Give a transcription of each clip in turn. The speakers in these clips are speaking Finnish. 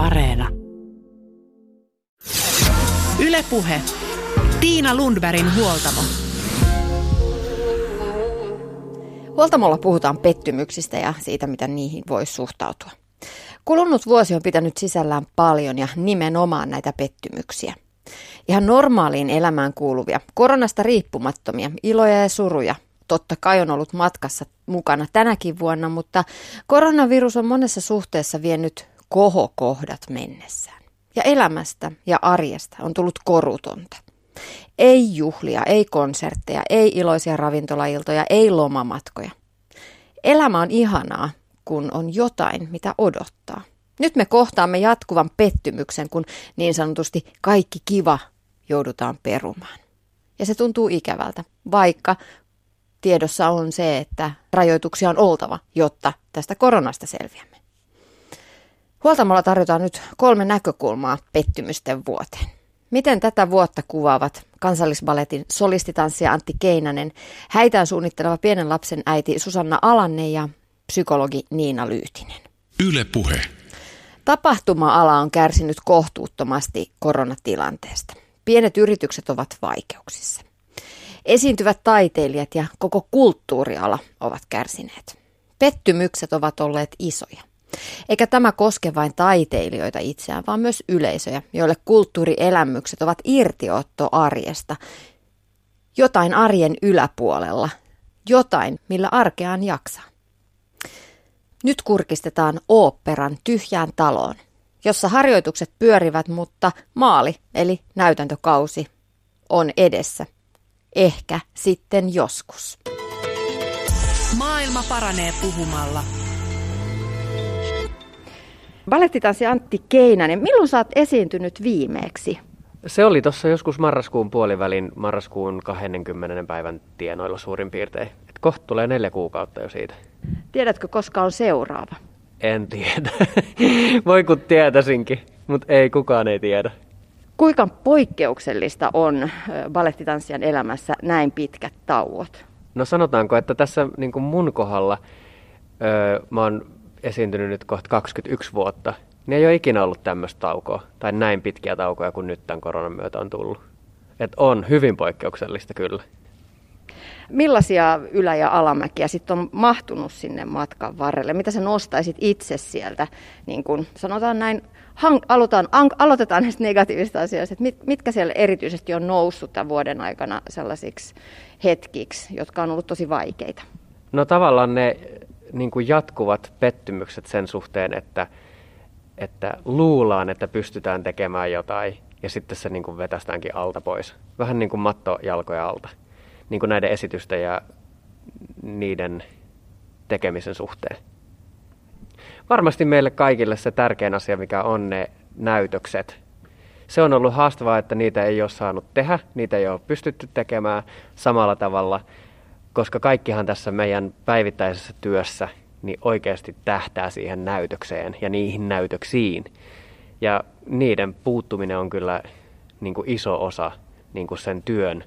Areena. Ylepuhe. Tiina Lundbergin huoltamo. Huoltamolla puhutaan pettymyksistä ja siitä, miten niihin voi suhtautua. Kulunut vuosi on pitänyt sisällään paljon ja nimenomaan näitä pettymyksiä. Ihan normaaliin elämään kuuluvia, koronasta riippumattomia, iloja ja suruja, totta kai on ollut matkassa mukana tänäkin vuonna, mutta koronavirus on monessa suhteessa vienyt kohokohdat mennessään. Ja elämästä ja arjesta on tullut korutonta. Ei juhlia, ei konsertteja, ei iloisia ravintolailtoja, ei lomamatkoja. Elämä on ihanaa, kun on jotain, mitä odottaa. Nyt me kohtaamme jatkuvan pettymyksen, kun niin sanotusti kaikki kiva joudutaan perumaan. Ja se tuntuu ikävältä, vaikka tiedossa on se, että rajoituksia on oltava, jotta tästä koronasta selviämme. Huoltamolla tarjotaan nyt kolme näkökulmaa pettymysten vuoteen. Miten tätä vuotta kuvaavat kansallisbaletin solistitanssija Antti Keinänen, häitään suunnitteleva pienen lapsen äiti Susanna Alanne ja psykologi Niina Lyytinen. Yle puhe. Tapahtuma-ala on kärsinyt kohtuuttomasti koronatilanteesta. Pienet yritykset ovat vaikeuksissa. Esiintyvät taiteilijat ja koko kulttuuriala ovat kärsineet. Pettymykset ovat olleet isoja. Eikä tämä koske vain taiteilijoita itseään, vaan myös yleisöjä, joille kulttuurielämykset ovat irtiotto arjesta. Jotain arjen yläpuolella, jotain, millä arkeaan jaksaa. Nyt kurkistetaan oopperan tyhjään taloon, jossa harjoitukset pyörivät, mutta maali, eli näytäntökausi, on edessä. Ehkä sitten joskus. Maailma paranee puhumalla. Balettitanssi Antti Keinänen, milloin sä oot esiintynyt viimeeksi? Se oli tuossa joskus marraskuun puolivälin, marraskuun 20. päivän tienoilla suurin piirtein. Et kohta tulee neljä kuukautta jo siitä. Tiedätkö, koska on seuraava? En tiedä. Voi kun tietäisinkin, mutta ei kukaan ei tiedä. Kuinka poikkeuksellista on balettitanssijan elämässä näin pitkät tauot? No sanotaanko, että tässä niin kuin mun kohdalla öö, mä oon esiintynyt nyt kohta 21 vuotta, niin ei ole ikinä ollut tämmöistä taukoa, tai näin pitkiä taukoja kuin nyt tämän koronan myötä on tullut. Et on hyvin poikkeuksellista kyllä. Millaisia ylä- ja alamäkiä sitten on mahtunut sinne matkan varrelle? Mitä sä nostaisit itse sieltä, niin kun sanotaan näin, hang, aloitetaan, an, aloitetaan näistä negatiivisista asioista, että mit, mitkä siellä erityisesti on noussut tämän vuoden aikana sellaisiksi hetkiksi, jotka on ollut tosi vaikeita? No tavallaan ne niin kuin jatkuvat pettymykset sen suhteen, että, että luullaan, että pystytään tekemään jotain ja sitten se niin kuin vetästäänkin alta pois. Vähän niin kuin matto jalkoja alta. Niin kuin näiden esitysten ja niiden tekemisen suhteen. Varmasti meille kaikille se tärkein asia, mikä on ne näytökset. Se on ollut haastavaa, että niitä ei ole saanut tehdä, niitä ei ole pystytty tekemään samalla tavalla – koska kaikkihan tässä meidän päivittäisessä työssä niin oikeasti tähtää siihen näytökseen ja niihin näytöksiin. Ja niiden puuttuminen on kyllä niin kuin iso osa niin kuin sen työn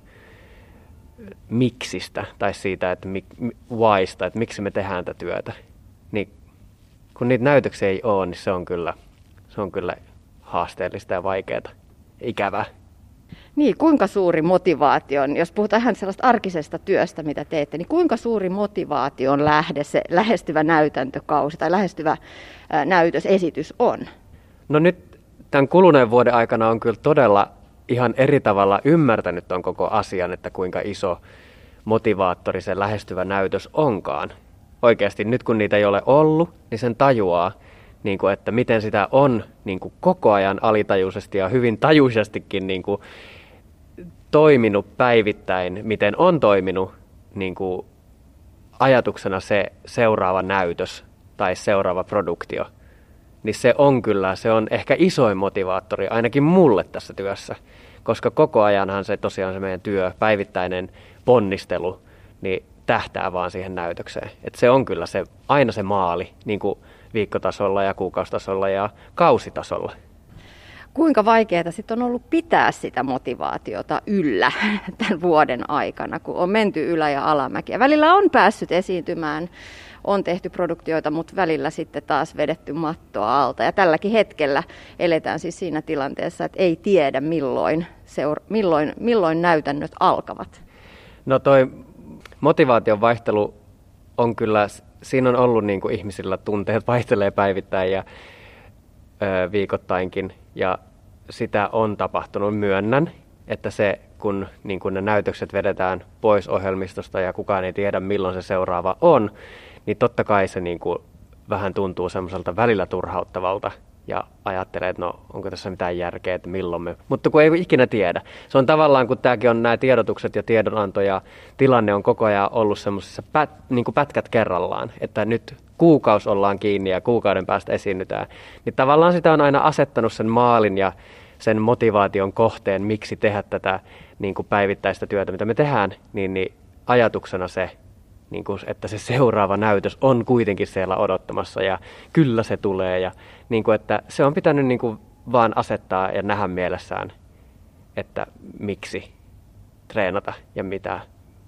miksistä tai siitä, että mik, whysta, että miksi me tehdään tätä työtä. Niin kun niitä näytöksiä ei ole, niin se on kyllä, se on kyllä haasteellista ja vaikeaa, ikävää. Niin, kuinka suuri motivaatio on, jos puhutaan ihan sellaista arkisesta työstä, mitä teette, niin kuinka suuri motivaatio on lähde se lähestyvä näytäntökausi tai lähestyvä näytösesitys on? No nyt tämän kuluneen vuoden aikana on kyllä todella ihan eri tavalla ymmärtänyt on koko asian, että kuinka iso motivaattori se lähestyvä näytös onkaan. Oikeasti nyt kun niitä ei ole ollut, niin sen tajuaa, niin kuin, että miten sitä on niin kuin koko ajan alitajuisesti ja hyvin tajuisestikin niin kuin toiminut päivittäin, miten on toiminut niin kuin ajatuksena se seuraava näytös tai seuraava produktio, niin se on kyllä, se on ehkä isoin motivaattori ainakin mulle tässä työssä, koska koko ajanhan se tosiaan se meidän työ, päivittäinen ponnistelu, niin tähtää vaan siihen näytökseen. Et se on kyllä se, aina se maali niin kuin viikkotasolla ja kuukausitasolla ja kausitasolla. Kuinka vaikeaa sitten on ollut pitää sitä motivaatiota yllä tämän vuoden aikana, kun on menty ylä- ja alamäkiä. Välillä on päässyt esiintymään, on tehty produktioita, mutta välillä sitten taas vedetty mattoa alta. Ja tälläkin hetkellä eletään siis siinä tilanteessa, että ei tiedä milloin, seura- milloin, milloin näytännöt alkavat. No toi motivaation vaihtelu on kyllä, siinä on ollut niin kuin ihmisillä tunteet vaihtelee päivittäin ja ö, viikoittainkin ja sitä on tapahtunut, myönnän, että se kun, niin kun ne näytökset vedetään pois ohjelmistosta ja kukaan ei tiedä milloin se seuraava on, niin totta kai se niin kuin vähän tuntuu semmoiselta välillä turhauttavalta ja ajattelee, että no onko tässä mitään järkeä, että milloin me... Mutta kun ei ikinä tiedä. Se on tavallaan, kun tämäkin on nämä tiedotukset ja tiedonanto ja tilanne on koko ajan ollut semmoisessa pät, niin pätkät kerrallaan, että nyt kuukaus ollaan kiinni ja kuukauden päästä esiinnytään. Niin tavallaan sitä on aina asettanut sen maalin ja sen motivaation kohteen, miksi tehdä tätä niin kuin päivittäistä työtä, mitä me tehdään, niin, niin ajatuksena se, niin kuin, että se seuraava näytös on kuitenkin siellä odottamassa ja kyllä se tulee. Ja niin kuin, että se on pitänyt niin kuin, vaan asettaa ja nähdä mielessään, että miksi treenata ja mitä,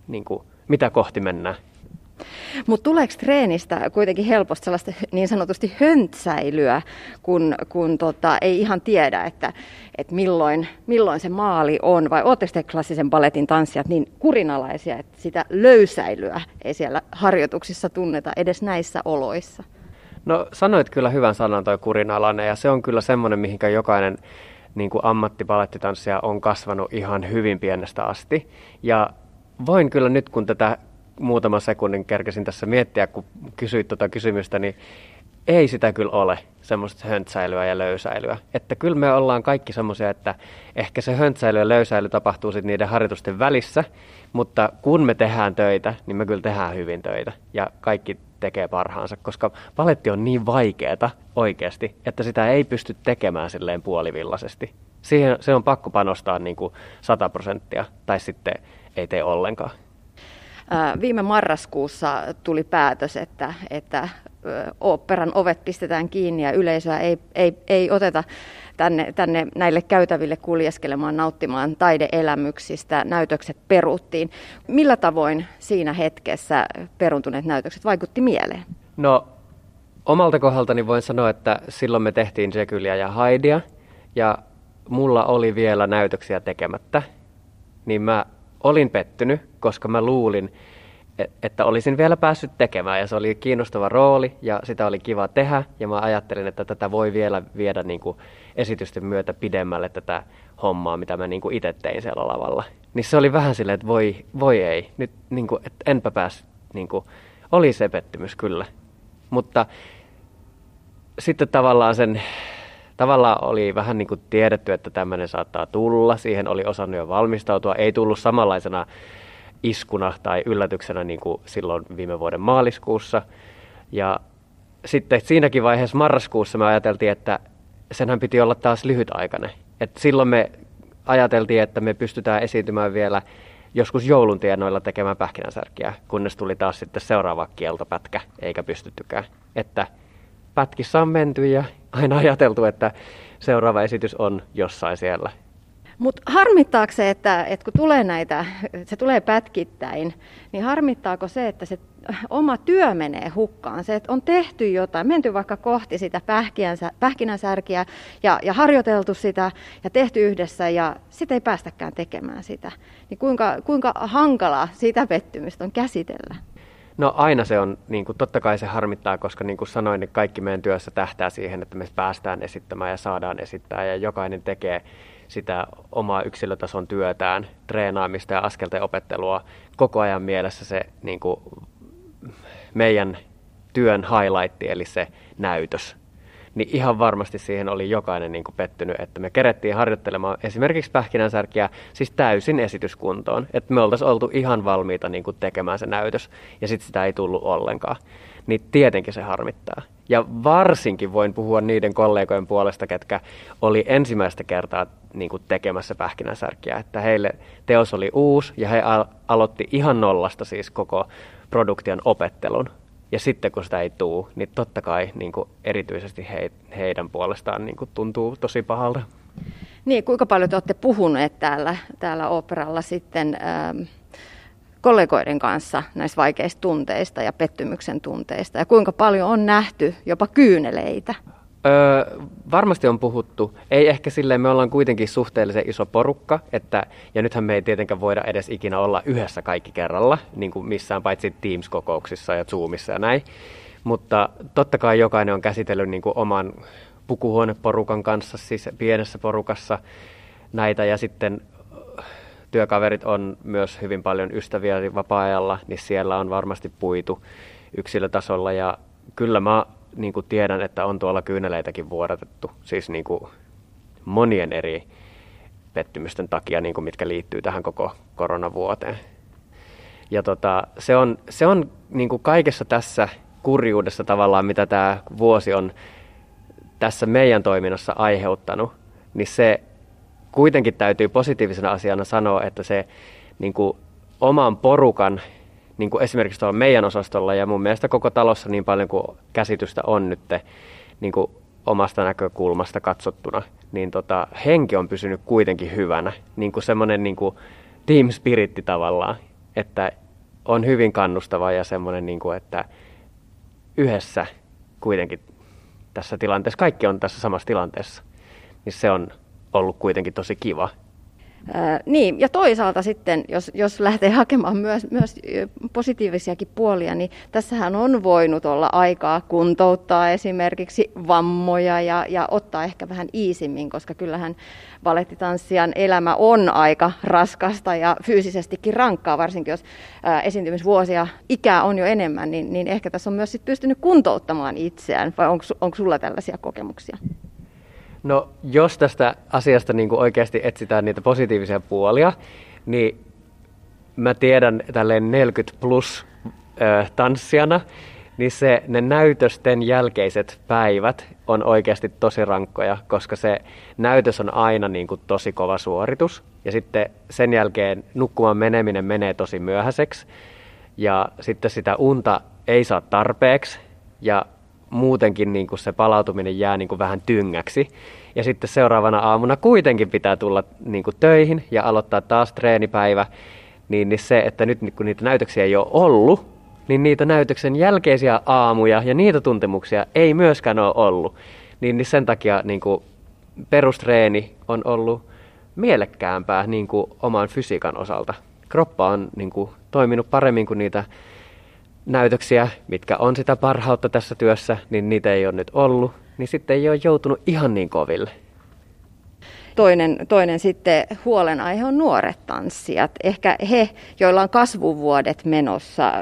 niin kuin, mitä kohti mennään. Mutta tuleeko treenistä kuitenkin helposti sellaista niin sanotusti höntsäilyä, kun, kun tota, ei ihan tiedä, että, että milloin, milloin se maali on, vai oletteko te klassisen baletin tanssijat niin kurinalaisia, että sitä löysäilyä ei siellä harjoituksissa tunneta edes näissä oloissa? No sanoit kyllä hyvän sanan toi kurinalainen, ja se on kyllä semmoinen, mihinkä jokainen niin kuin ammattipalettitanssija on kasvanut ihan hyvin pienestä asti. Ja voin kyllä nyt, kun tätä muutaman sekunnin kerkesin tässä miettiä, kun kysyit tuota kysymystä, niin ei sitä kyllä ole, semmoista höntsäilyä ja löysäilyä. Että kyllä me ollaan kaikki semmoisia, että ehkä se höntsäily ja löysäily tapahtuu sitten niiden harjoitusten välissä, mutta kun me tehdään töitä, niin me kyllä tehdään hyvin töitä ja kaikki tekee parhaansa, koska paletti on niin vaikeeta oikeasti, että sitä ei pysty tekemään silleen puolivillaisesti. Siihen se on pakko panostaa niin kuin 100 prosenttia tai sitten ei tee ollenkaan. Viime marraskuussa tuli päätös, että, että oopperan ovet pistetään kiinni ja yleisöä ei, ei, ei oteta tänne, tänne näille käytäville kuljeskelemaan, nauttimaan taideelämyksistä. Näytökset peruttiin. Millä tavoin siinä hetkessä peruntuneet näytökset vaikutti mieleen? No omalta kohdaltani voin sanoa, että silloin me tehtiin Jekylia ja Haidia ja mulla oli vielä näytöksiä tekemättä, niin mä olin pettynyt, koska mä luulin, e- että olisin vielä päässyt tekemään ja se oli kiinnostava rooli ja sitä oli kiva tehdä ja mä ajattelin, että tätä voi vielä viedä niin kuin esitysten myötä pidemmälle tätä hommaa, mitä mä niin kuin itse tein siellä lavalla. Niin se oli vähän silleen, että voi, voi ei, nyt niin kuin, että enpä pääs, niin kuin, oli se pettymys kyllä. Mutta sitten tavallaan sen tavallaan oli vähän niin kuin tiedetty, että tämmöinen saattaa tulla. Siihen oli osannut jo valmistautua. Ei tullut samanlaisena iskuna tai yllätyksenä niin kuin silloin viime vuoden maaliskuussa. Ja sitten siinäkin vaiheessa marraskuussa me ajateltiin, että senhän piti olla taas lyhytaikainen. Et silloin me ajateltiin, että me pystytään esiintymään vielä joskus joulun tienoilla tekemään pähkinänsärkiä, kunnes tuli taas sitten seuraava kieltopätkä, eikä pystyttykään. Että pätkissä on menty ja aina ajateltu, että seuraava esitys on jossain siellä. Mutta harmittaako se, että, että kun tulee näitä, se tulee pätkittäin, niin harmittaako se, että se oma työ menee hukkaan? Se, että on tehty jotain, menty vaikka kohti sitä pähkinänsärkiä ja, ja harjoiteltu sitä ja tehty yhdessä ja sitten ei päästäkään tekemään sitä. Niin kuinka, kuinka hankala sitä pettymystä on käsitellä? No aina se on, niin kuin, totta kai se harmittaa, koska niin kuin sanoin, niin kaikki meidän työssä tähtää siihen, että me päästään esittämään ja saadaan esittää ja jokainen tekee sitä omaa yksilötason työtään, treenaamista ja askelten opettelua. Koko ajan mielessä se niin kuin, meidän työn highlight, eli se näytös niin ihan varmasti siihen oli jokainen niin kuin pettynyt, että me kerettiin harjoittelemaan esimerkiksi pähkinänsärkiä siis täysin esityskuntoon, että me oltaisiin oltu ihan valmiita niin kuin tekemään se näytös ja sitten sitä ei tullut ollenkaan. Niin tietenkin se harmittaa. Ja varsinkin voin puhua niiden kollegojen puolesta, ketkä oli ensimmäistä kertaa niin kuin tekemässä pähkinänsärkiä, että heille teos oli uusi ja he al- aloitti ihan nollasta siis koko produktion opettelun. Ja sitten kun sitä ei tule, niin totta kai niin kuin erityisesti he, heidän puolestaan niin kuin tuntuu tosi pahalta. Niin, kuinka paljon te olette puhuneet täällä, täällä operalla sitten ähm, kollegoiden kanssa näistä vaikeista tunteista ja pettymyksen tunteista ja kuinka paljon on nähty jopa kyyneleitä? Öö, varmasti on puhuttu. Ei ehkä silleen, me ollaan kuitenkin suhteellisen iso porukka, että, ja nythän me ei tietenkään voida edes ikinä olla yhdessä kaikki kerralla, niin kuin missään paitsi Teams-kokouksissa ja Zoomissa ja näin. Mutta totta kai jokainen on käsitellyt niin kuin oman pukuhuoneporukan kanssa, siis pienessä porukassa näitä, ja sitten työkaverit on myös hyvin paljon ystäviä vapaa-ajalla, niin siellä on varmasti puitu yksilötasolla, ja kyllä mä niin kuin tiedän, että on tuolla kyyneleitäkin vuodatettu, siis niin kuin monien eri pettymysten takia, niin kuin mitkä liittyy tähän koko koronavuoteen. Ja tota, se on, se on niin kuin kaikessa tässä kurjuudessa tavallaan, mitä tämä vuosi on tässä meidän toiminnassa aiheuttanut, niin se kuitenkin täytyy positiivisena asiana sanoa, että se niin kuin oman porukan niin kuin esimerkiksi tuolla meidän osastolla ja mun mielestä koko talossa niin paljon kuin käsitystä on nyt niin kuin omasta näkökulmasta katsottuna, niin tota, henki on pysynyt kuitenkin hyvänä. Niin kuin semmoinen niin kuin team spiritti tavallaan, että on hyvin kannustava ja semmoinen, niin kuin, että yhdessä kuitenkin tässä tilanteessa, kaikki on tässä samassa tilanteessa, niin se on ollut kuitenkin tosi kiva Niin, ja toisaalta sitten, jos, jos lähtee hakemaan myös, myös positiivisiakin puolia, niin tässähän on voinut olla aikaa kuntouttaa esimerkiksi vammoja ja, ja ottaa ehkä vähän iisimmin, koska kyllähän valettitanssijan elämä on aika raskasta ja fyysisestikin rankkaa, varsinkin jos ää, esiintymisvuosia ikää on jo enemmän, niin, niin ehkä tässä on myös sit pystynyt kuntouttamaan itseään, vai onko, onko sulla tällaisia kokemuksia? No jos tästä asiasta niin kuin oikeasti etsitään niitä positiivisia puolia, niin mä tiedän tälleen 40 plus ö, tanssijana, niin se, ne näytösten jälkeiset päivät on oikeasti tosi rankkoja, koska se näytös on aina niin kuin tosi kova suoritus. Ja sitten sen jälkeen nukkumaan meneminen menee tosi myöhäiseksi. Ja sitten sitä unta ei saa tarpeeksi. Ja muutenkin niin kuin se palautuminen jää niin kuin vähän tyngäksi. Ja sitten seuraavana aamuna kuitenkin pitää tulla niin kuin töihin ja aloittaa taas treenipäivä. Niin, niin se, että nyt kun niitä näytöksiä ei ole ollut, niin niitä näytöksen jälkeisiä aamuja ja niitä tuntemuksia ei myöskään ole ollut. Niin, niin sen takia niin kuin perustreeni on ollut mielekkäämpää niin kuin oman fysiikan osalta. Kroppa on niin kuin, toiminut paremmin kuin niitä näytöksiä, mitkä on sitä parhautta tässä työssä, niin niitä ei ole nyt ollut, niin sitten ei ole joutunut ihan niin koville. Toinen, toinen sitten huolenaihe on nuoret tanssijat. Ehkä he, joilla on kasvuvuodet menossa,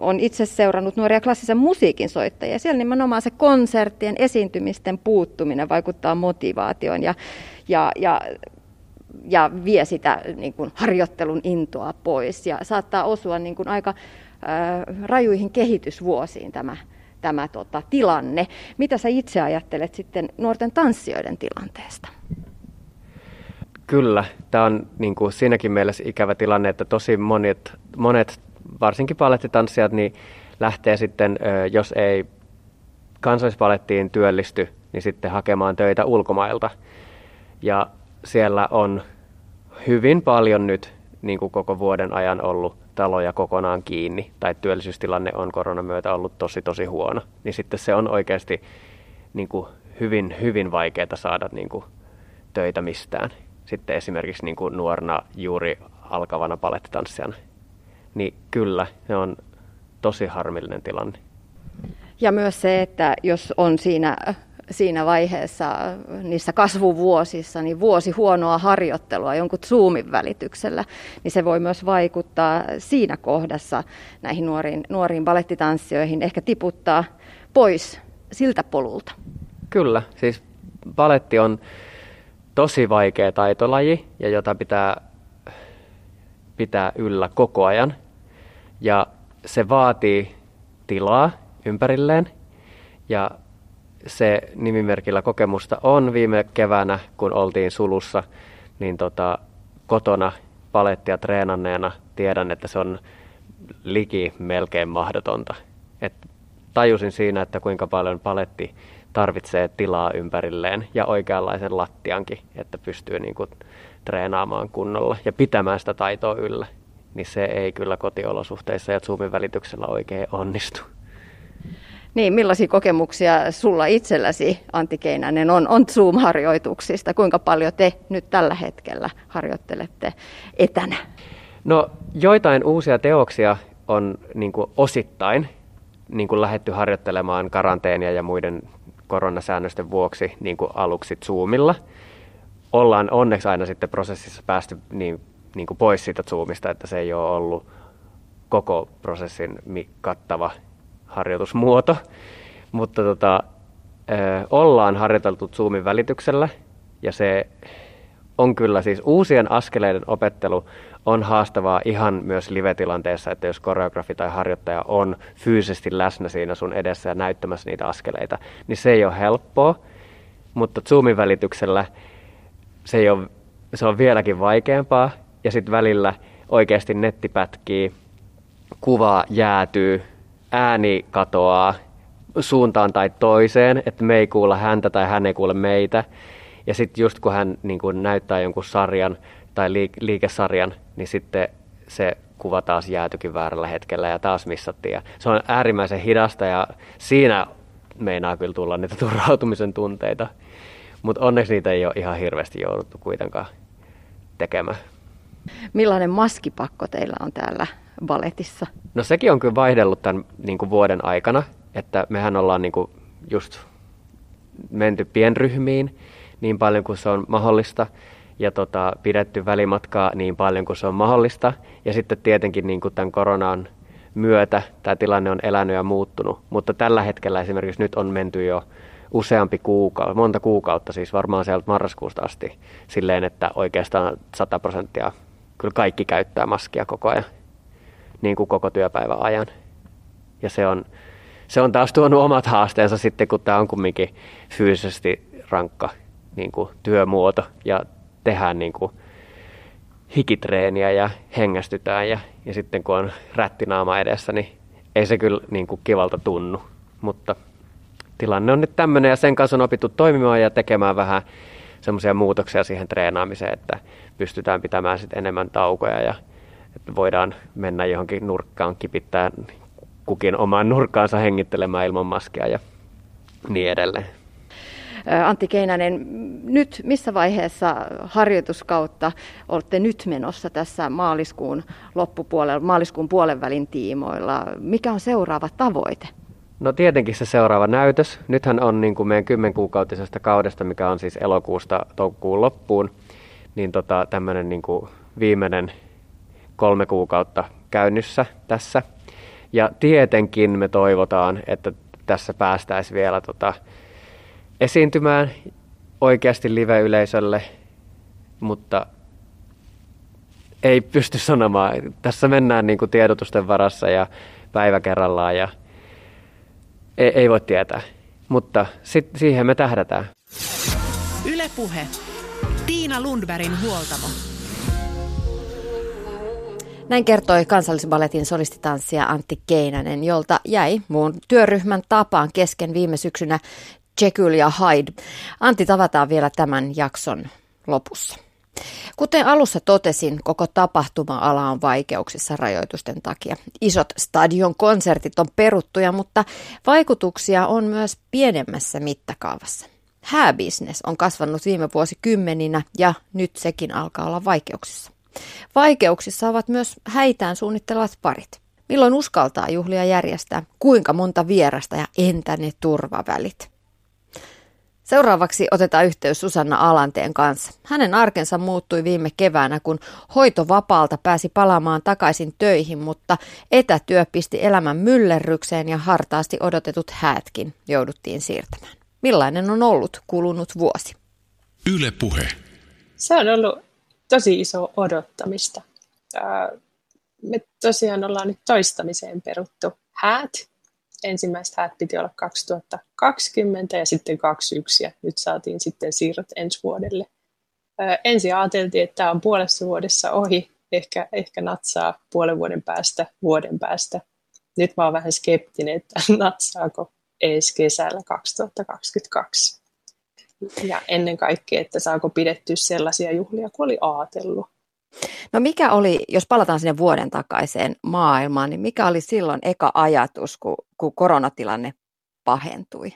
on itse seurannut nuoria klassisen musiikin soittajia. Siellä nimenomaan se konserttien, esiintymisten puuttuminen vaikuttaa motivaatioon ja, ja, ja ja vie sitä niin kuin, harjoittelun intoa pois ja saattaa osua niin kuin, aika rajuihin kehitysvuosiin tämä, tämä tota, tilanne. Mitä sä itse ajattelet sitten nuorten tanssijoiden tilanteesta? Kyllä, tämä on niin kuin siinäkin mielessä ikävä tilanne, että tosi monet, monet varsinkin palettitanssijat, niin lähtee sitten, jos ei kansallispalettiin työllisty, niin sitten hakemaan töitä ulkomailta. Ja siellä on hyvin paljon nyt niin kuin koko vuoden ajan ollut taloja kokonaan kiinni tai työllisyystilanne on koronan myötä ollut tosi tosi huono, niin sitten se on oikeasti niin kuin hyvin, hyvin vaikeaa saada niin kuin töitä mistään. Sitten esimerkiksi niin kuin nuorena juuri alkavana palettitanssijana. Niin kyllä, se on tosi harmillinen tilanne. Ja myös se, että jos on siinä siinä vaiheessa niissä kasvuvuosissa, niin vuosi huonoa harjoittelua jonkun Zoomin välityksellä, niin se voi myös vaikuttaa siinä kohdassa näihin nuoriin, nuoriin balettitanssijoihin, ehkä tiputtaa pois siltä polulta. Kyllä, siis baletti on tosi vaikea taitolaji ja jota pitää pitää yllä koko ajan. Ja se vaatii tilaa ympärilleen ja se nimimerkillä kokemusta on viime keväänä, kun oltiin sulussa, niin tota, kotona palettia treenanneena tiedän, että se on liki melkein mahdotonta. Et tajusin siinä, että kuinka paljon paletti tarvitsee tilaa ympärilleen ja oikeanlaisen lattiankin, että pystyy niin kuin treenaamaan kunnolla ja pitämään sitä taitoa yllä. Niin se ei kyllä kotiolosuhteissa ja Zoomin välityksellä oikein onnistu. Niin, millaisia kokemuksia sulla itselläsi, Antti Keinänen, on, on Zoom-harjoituksista? Kuinka paljon te nyt tällä hetkellä harjoittelette etänä? No, joitain uusia teoksia on niin kuin osittain niin kuin lähetty harjoittelemaan karanteenia ja muiden koronasäännösten vuoksi niin kuin aluksi Zoomilla. Ollaan onneksi aina sitten prosessissa päästy niin, niin kuin pois siitä Zoomista, että se ei ole ollut koko prosessin kattava harjoitusmuoto. Mutta tota, ö, ollaan harjoiteltu Zoomin välityksellä ja se on kyllä siis uusien askeleiden opettelu on haastavaa ihan myös live-tilanteessa, että jos koreografi tai harjoittaja on fyysisesti läsnä siinä sun edessä ja näyttämässä niitä askeleita, niin se ei ole helppoa, mutta Zoomin välityksellä se, ei ole, se on vieläkin vaikeampaa ja sitten välillä oikeasti netti pätkii, kuva jäätyy, ääni katoaa suuntaan tai toiseen, että me ei kuulla häntä tai hän ei kuule meitä. Ja sitten just kun hän niin kun näyttää jonkun sarjan tai liik- liikesarjan, niin sitten se kuva taas jäätyikin väärällä hetkellä ja taas missattiin. Ja se on äärimmäisen hidasta ja siinä meinaa kyllä tulla niitä turhautumisen tunteita. Mutta onneksi niitä ei ole ihan hirveästi jouduttu kuitenkaan tekemään. Millainen maskipakko teillä on täällä baletissa? No sekin on kyllä vaihdellut tämän niin kuin vuoden aikana, että mehän ollaan niin kuin just menty pienryhmiin niin paljon kuin se on mahdollista ja tota, pidetty välimatkaa niin paljon kuin se on mahdollista. Ja sitten tietenkin niin kuin tämän koronan myötä tämä tilanne on elänyt ja muuttunut. Mutta tällä hetkellä esimerkiksi nyt on menty jo useampi kuukausi, monta kuukautta, siis varmaan sieltä marraskuusta asti, silleen, että oikeastaan 100 prosenttia kyllä kaikki käyttää maskia koko ajan, niin kuin koko työpäivän ajan. Ja se on, se on taas tuonut omat haasteensa sitten, kun tämä on kumminkin fyysisesti rankka niin kuin työmuoto ja tehdään niin kuin hikitreeniä ja hengästytään ja, ja sitten kun on rättinaama edessä, niin ei se kyllä niin kuin kivalta tunnu. Mutta tilanne on nyt tämmöinen ja sen kanssa on opittu toimimaan ja tekemään vähän semmoisia muutoksia siihen treenaamiseen, että pystytään pitämään sitten enemmän taukoja ja että voidaan mennä johonkin nurkkaan, kipittää kukin omaan nurkkaansa hengittelemään ilman maskia ja niin edelleen. Antti Keinänen, nyt missä vaiheessa harjoituskautta olette nyt menossa tässä maaliskuun loppupuolella, maaliskuun puolen välin tiimoilla? Mikä on seuraava tavoite? No tietenkin se seuraava näytös. Nythän on niin kuin meidän kymmenkuukautisesta kaudesta, mikä on siis elokuusta toukokuun loppuun, niin tota, tämmöinen niin kuin viimeinen kolme kuukautta käynnissä tässä. Ja tietenkin me toivotaan, että tässä päästäisiin vielä tota, esiintymään oikeasti live-yleisölle, mutta ei pysty sanomaan. Tässä mennään niin kuin tiedotusten varassa ja päivä kerrallaan ja ei, ei voi tietää. Mutta sit, siihen me tähdätään. Ylepuhe. Tiina Lundbergin huoltamo. Näin kertoi kansallisbaletin solistitanssija Antti Keinänen, jolta jäi muun työryhmän tapaan kesken viime syksynä Jekyll ja Hyde. Antti tavataan vielä tämän jakson lopussa. Kuten alussa totesin, koko tapahtuma-ala on vaikeuksissa rajoitusten takia. Isot stadion konsertit on peruttuja, mutta vaikutuksia on myös pienemmässä mittakaavassa. Hääbisnes on kasvanut viime vuosikymmeninä ja nyt sekin alkaa olla vaikeuksissa. Vaikeuksissa ovat myös häitään suunnittelevat parit. Milloin uskaltaa juhlia järjestää? Kuinka monta vierasta ja entä ne turvavälit? Seuraavaksi otetaan yhteys Susanna Alanteen kanssa. Hänen arkensa muuttui viime keväänä, kun hoitovapaalta pääsi palaamaan takaisin töihin, mutta etätyö pisti elämän myllerrykseen ja hartaasti odotetut häätkin jouduttiin siirtämään. Millainen on ollut kulunut vuosi? Yle puhe. Se on ollut tosi iso odottamista. Me tosiaan ollaan nyt toistamiseen peruttu häät ensimmäiset häät piti olla 2020 ja sitten 2021 ja nyt saatiin sitten siirrot ensi vuodelle. ensin ajateltiin, että tämä on puolessa vuodessa ohi, ehkä, ehkä natsaa puolen vuoden päästä, vuoden päästä. Nyt mä oon vähän skeptinen, että natsaako edes kesällä 2022. Ja ennen kaikkea, että saako pidettyä sellaisia juhlia kuin oli ajatellut. No mikä oli, jos palataan sinne vuoden takaiseen maailmaan, niin mikä oli silloin eka ajatus, kun, kun koronatilanne pahentui?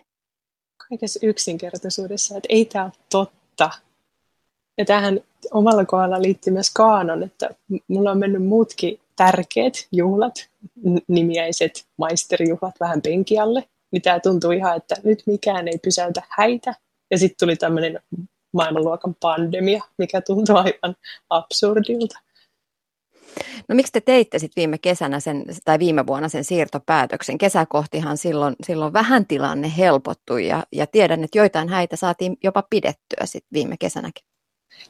Kaikessa yksinkertaisuudessa, että ei tämä ole totta. Ja tähän omalla kohdalla liittyy myös kaanon, että mulla on mennyt muutkin tärkeät juhlat, nimiäiset maisterijuhlat vähän penkialle. Niin tämä tuntuu ihan, että nyt mikään ei pysäytä häitä. Ja sitten tuli tämmöinen maailmanluokan pandemia, mikä tuntuu aivan absurdilta. No miksi te teitte sitten viime kesänä sen, tai viime vuonna sen siirtopäätöksen? Kesäkohtihan silloin, silloin vähän tilanne helpottui ja, ja tiedän, että joitain häitä saatiin jopa pidettyä sitten viime kesänäkin.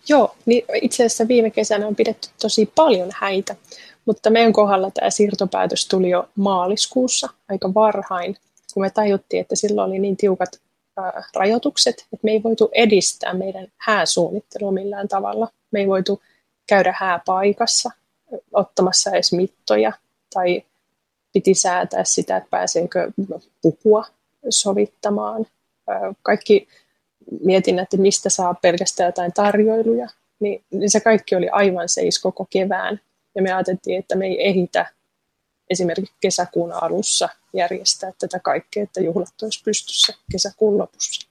Joo, niin itse asiassa viime kesänä on pidetty tosi paljon häitä, mutta meidän kohdalla tämä siirtopäätös tuli jo maaliskuussa aika varhain, kun me tajuttiin, että silloin oli niin tiukat rajoitukset, että me ei voitu edistää meidän hääsuunnittelua millään tavalla. Me ei voitu käydä hääpaikassa ottamassa edes mittoja tai piti säätää sitä, että pääseekö pukua sovittamaan. Kaikki mietin, että mistä saa pelkästään jotain tarjoiluja, niin, se kaikki oli aivan seis koko kevään. Ja me ajateltiin, että me ei ehitä esimerkiksi kesäkuun alussa järjestää tätä kaikkea, että juhlat olisi pystyssä kesäkuun lopussa.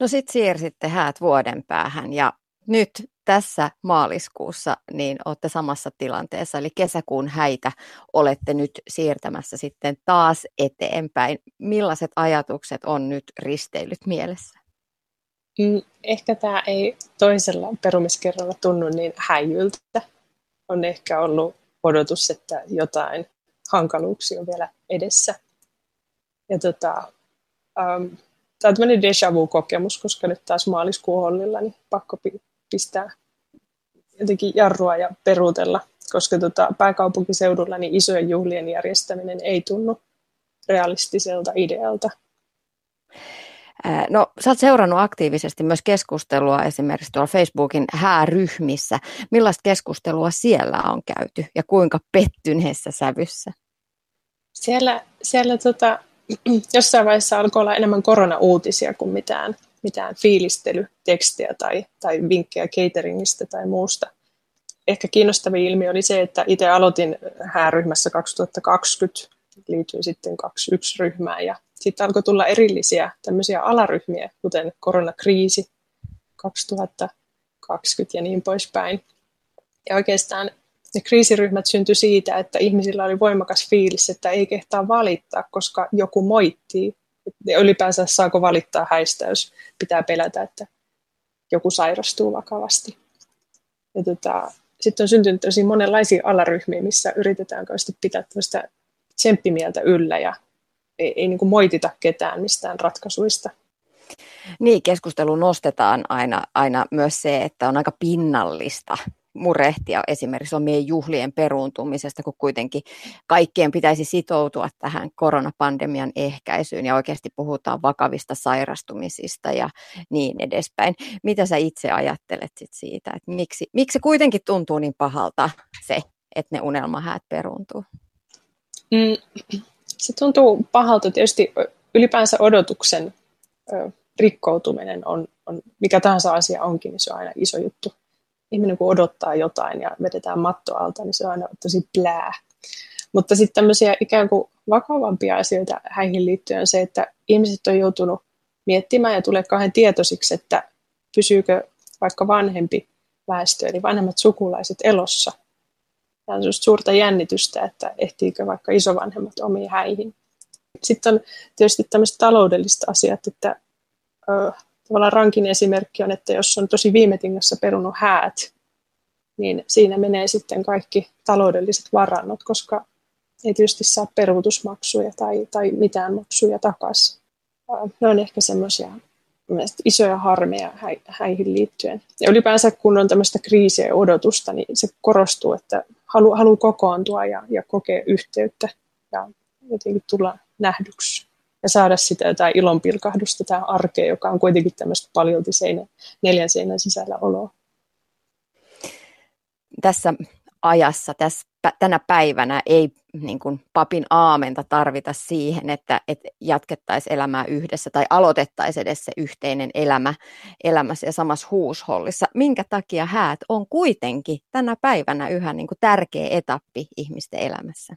No sitten siirsitte häät vuoden päähän ja nyt tässä maaliskuussa niin olette samassa tilanteessa, eli kesäkuun häitä olette nyt siirtämässä sitten taas eteenpäin. Millaiset ajatukset on nyt risteillyt mielessä? Mm, ehkä tämä ei toisella perumiskerralla tunnu niin häijyltä. On ehkä ollut odotus, että jotain hankaluuksia on vielä edessä. Ja tota, um, tämä on tämmöinen déjà vu-kokemus, koska nyt taas maaliskuun hollilla, niin pakko pistää jotenkin jarrua ja peruutella, koska tota, pääkaupunkiseudulla niin isojen juhlien järjestäminen ei tunnu realistiselta idealta. No, sä oot seurannut aktiivisesti myös keskustelua esimerkiksi tuolla Facebookin hääryhmissä. Millaista keskustelua siellä on käyty ja kuinka pettyneessä sävyssä? Siellä, siellä tota, jossain vaiheessa alkoi olla enemmän korona-uutisia kuin mitään, mitään fiilistelytekstiä tai, tai vinkkejä cateringista tai muusta. Ehkä kiinnostavin ilmiö oli se, että itse aloitin hääryhmässä 2020, liityin sitten 21 ryhmään ja sitten alkoi tulla erillisiä tämmöisiä alaryhmiä, kuten koronakriisi 2020 ja niin poispäin. Ja oikeastaan ne kriisiryhmät syntyi siitä, että ihmisillä oli voimakas fiilis, että ei kehtaa valittaa, koska joku moittii. Ja ylipäänsä saako valittaa häistä, jos pitää pelätä, että joku sairastuu vakavasti. Ja tota, sitten on syntynyt tosi monenlaisia alaryhmiä, missä yritetään pitää tällaista tsemppimieltä yllä ja ei, ei niin kuin moitita ketään mistään ratkaisuista. Niin, keskustelu nostetaan aina, aina myös se, että on aika pinnallista murehtia esimerkiksi omien juhlien peruuntumisesta, kun kuitenkin kaikkien pitäisi sitoutua tähän koronapandemian ehkäisyyn ja oikeasti puhutaan vakavista sairastumisista ja niin edespäin. Mitä sä itse ajattelet sit siitä, että miksi, miksi se kuitenkin tuntuu niin pahalta se, että ne unelmahäät peruuntuu? Mm, se tuntuu pahalta tietysti ylipäänsä odotuksen rikkoutuminen on, on, mikä tahansa asia onkin, niin se on aina iso juttu ihminen kun odottaa jotain ja vedetään matto alta, niin se on aina tosi plää. Mutta sitten tämmöisiä ikään kuin vakavampia asioita häihin liittyen on se, että ihmiset on joutunut miettimään ja tulee kahden tietoisiksi, että pysyykö vaikka vanhempi väestö, eli vanhemmat sukulaiset elossa. On suurta jännitystä, että ehtiikö vaikka isovanhemmat omiin häihin. Sitten on tietysti tämmöiset taloudelliset asiat, että tavallaan rankin esimerkki on, että jos on tosi viime tingassa perunut häät, niin siinä menee sitten kaikki taloudelliset varannot, koska ei tietysti saa peruutusmaksuja tai, tai mitään maksuja takaisin. Ne on ehkä semmoisia isoja harmeja häihin liittyen. Ja ylipäänsä kun on tämmöistä kriisiä ja odotusta, niin se korostuu, että haluaa halu kokoontua ja, ja kokea yhteyttä ja jotenkin tulla nähdyksi ja saada sitä jotain ilonpilkahdusta tähän arkeen, joka on kuitenkin tämmöistä paljolti seinä, neljän seinän sisällä oloa. Tässä ajassa tässä, tänä päivänä ei niin kuin papin aamenta tarvita siihen, että, että jatkettaisiin elämää yhdessä tai aloitettaisiin edes se yhteinen elämä elämässä ja samassa huushollissa. Minkä takia häät on kuitenkin tänä päivänä yhä niin kuin tärkeä etappi ihmisten elämässä?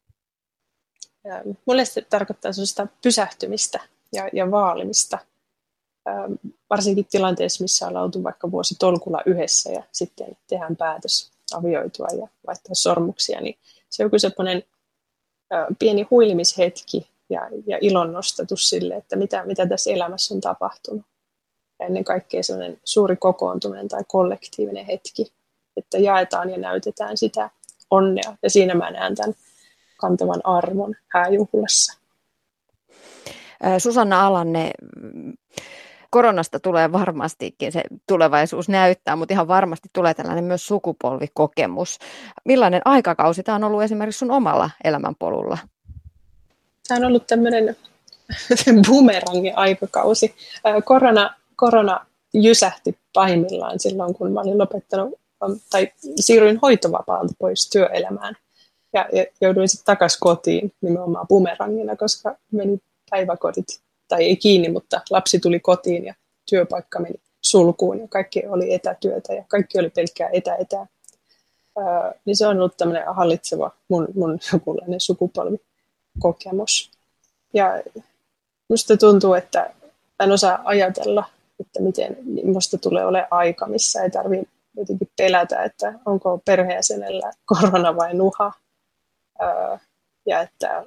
Mulle se tarkoittaa sellaista pysähtymistä ja, ja vaalimista, varsinkin tilanteessa, missä ollaan oltu vaikka vuosi tolkulla yhdessä ja sitten tehdään päätös avioitua ja vaihtaa sormuksia, niin se on joku semmoinen pieni huilimishetki ja, ja ilonnostatus sille, että mitä, mitä tässä elämässä on tapahtunut. Ja ennen kaikkea sellainen suuri kokoontuminen tai kollektiivinen hetki, että jaetaan ja näytetään sitä onnea. Ja siinä mä näen tämän kantavan arvon hääjuhlassa. Susanna Alanne, koronasta tulee varmastikin, se tulevaisuus näyttää, mutta ihan varmasti tulee tällainen myös sukupolvikokemus. Millainen aikakausi tämä on ollut esimerkiksi sun omalla elämänpolulla? Tämä on ollut tämmöinen bumerangin aikakausi. Korona, korona jysähti pahimmillaan silloin, kun mä olin lopettanut tai siirryin hoitovapaalta pois työelämään ja, ja jouduin sitten takaisin kotiin nimenomaan bumerangina, koska meni päiväkodit tai ei kiinni, mutta lapsi tuli kotiin ja työpaikka meni sulkuun ja kaikki oli etätyötä ja kaikki oli pelkkää etä etä. Ää, niin se on ollut tämmöinen hallitseva mun, mun jokinlainen sukupolvikokemus. Ja musta tuntuu, että en osaa ajatella, että miten musta tulee ole aika, missä ei tarvitse jotenkin pelätä, että onko perheenjäsenellä korona vai nuha. Ää, ja että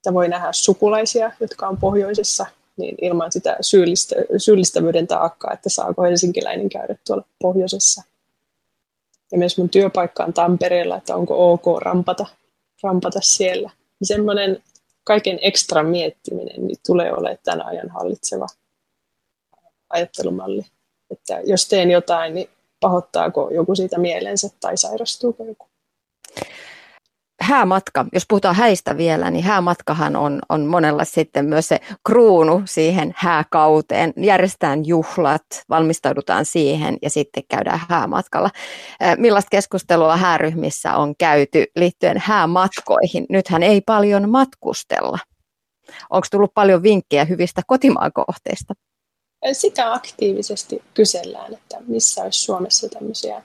että voi nähdä sukulaisia, jotka on pohjoisessa, niin ilman sitä syyllistä, syyllistävyyden taakkaa, että saako helsinkiläinen käydä tuolla pohjoisessa. Ja myös mun työpaikka on Tampereella, että onko ok rampata, rampata siellä. Semmoinen kaiken ekstra miettiminen niin tulee olemaan tämän ajan hallitseva ajattelumalli. Että jos teen jotain, niin pahoittaako joku siitä mielensä tai sairastuuko joku häämatka, jos puhutaan häistä vielä, niin häämatkahan on, on monella sitten myös se kruunu siihen hääkauteen. Järjestetään juhlat, valmistaudutaan siihen ja sitten käydään häämatkalla. Millaista keskustelua hääryhmissä on käyty liittyen häämatkoihin? Nythän ei paljon matkustella. Onko tullut paljon vinkkejä hyvistä kotimaan kohteista? Sitä aktiivisesti kysellään, että missä olisi Suomessa tämmöisiä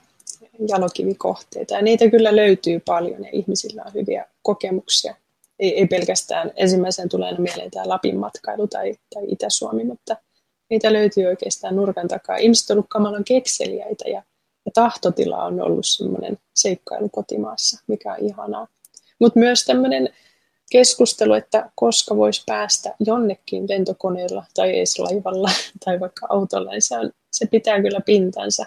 jalokivikohteita. Ja niitä kyllä löytyy paljon ja ihmisillä on hyviä kokemuksia. Ei, ei pelkästään ensimmäisen tulee mieleen tämä Lapin matkailu tai, tai Itä-Suomi, mutta niitä löytyy oikeastaan nurkan takaa. Ihmiset ovat olleet kamalan kekseliäitä ja, ja tahtotila on ollut semmoinen seikkailu kotimaassa, mikä on ihanaa. Mutta myös tämmöinen keskustelu, että koska voisi päästä jonnekin lentokoneella tai edes laivalla tai vaikka autolla, niin se, on, se pitää kyllä pintansa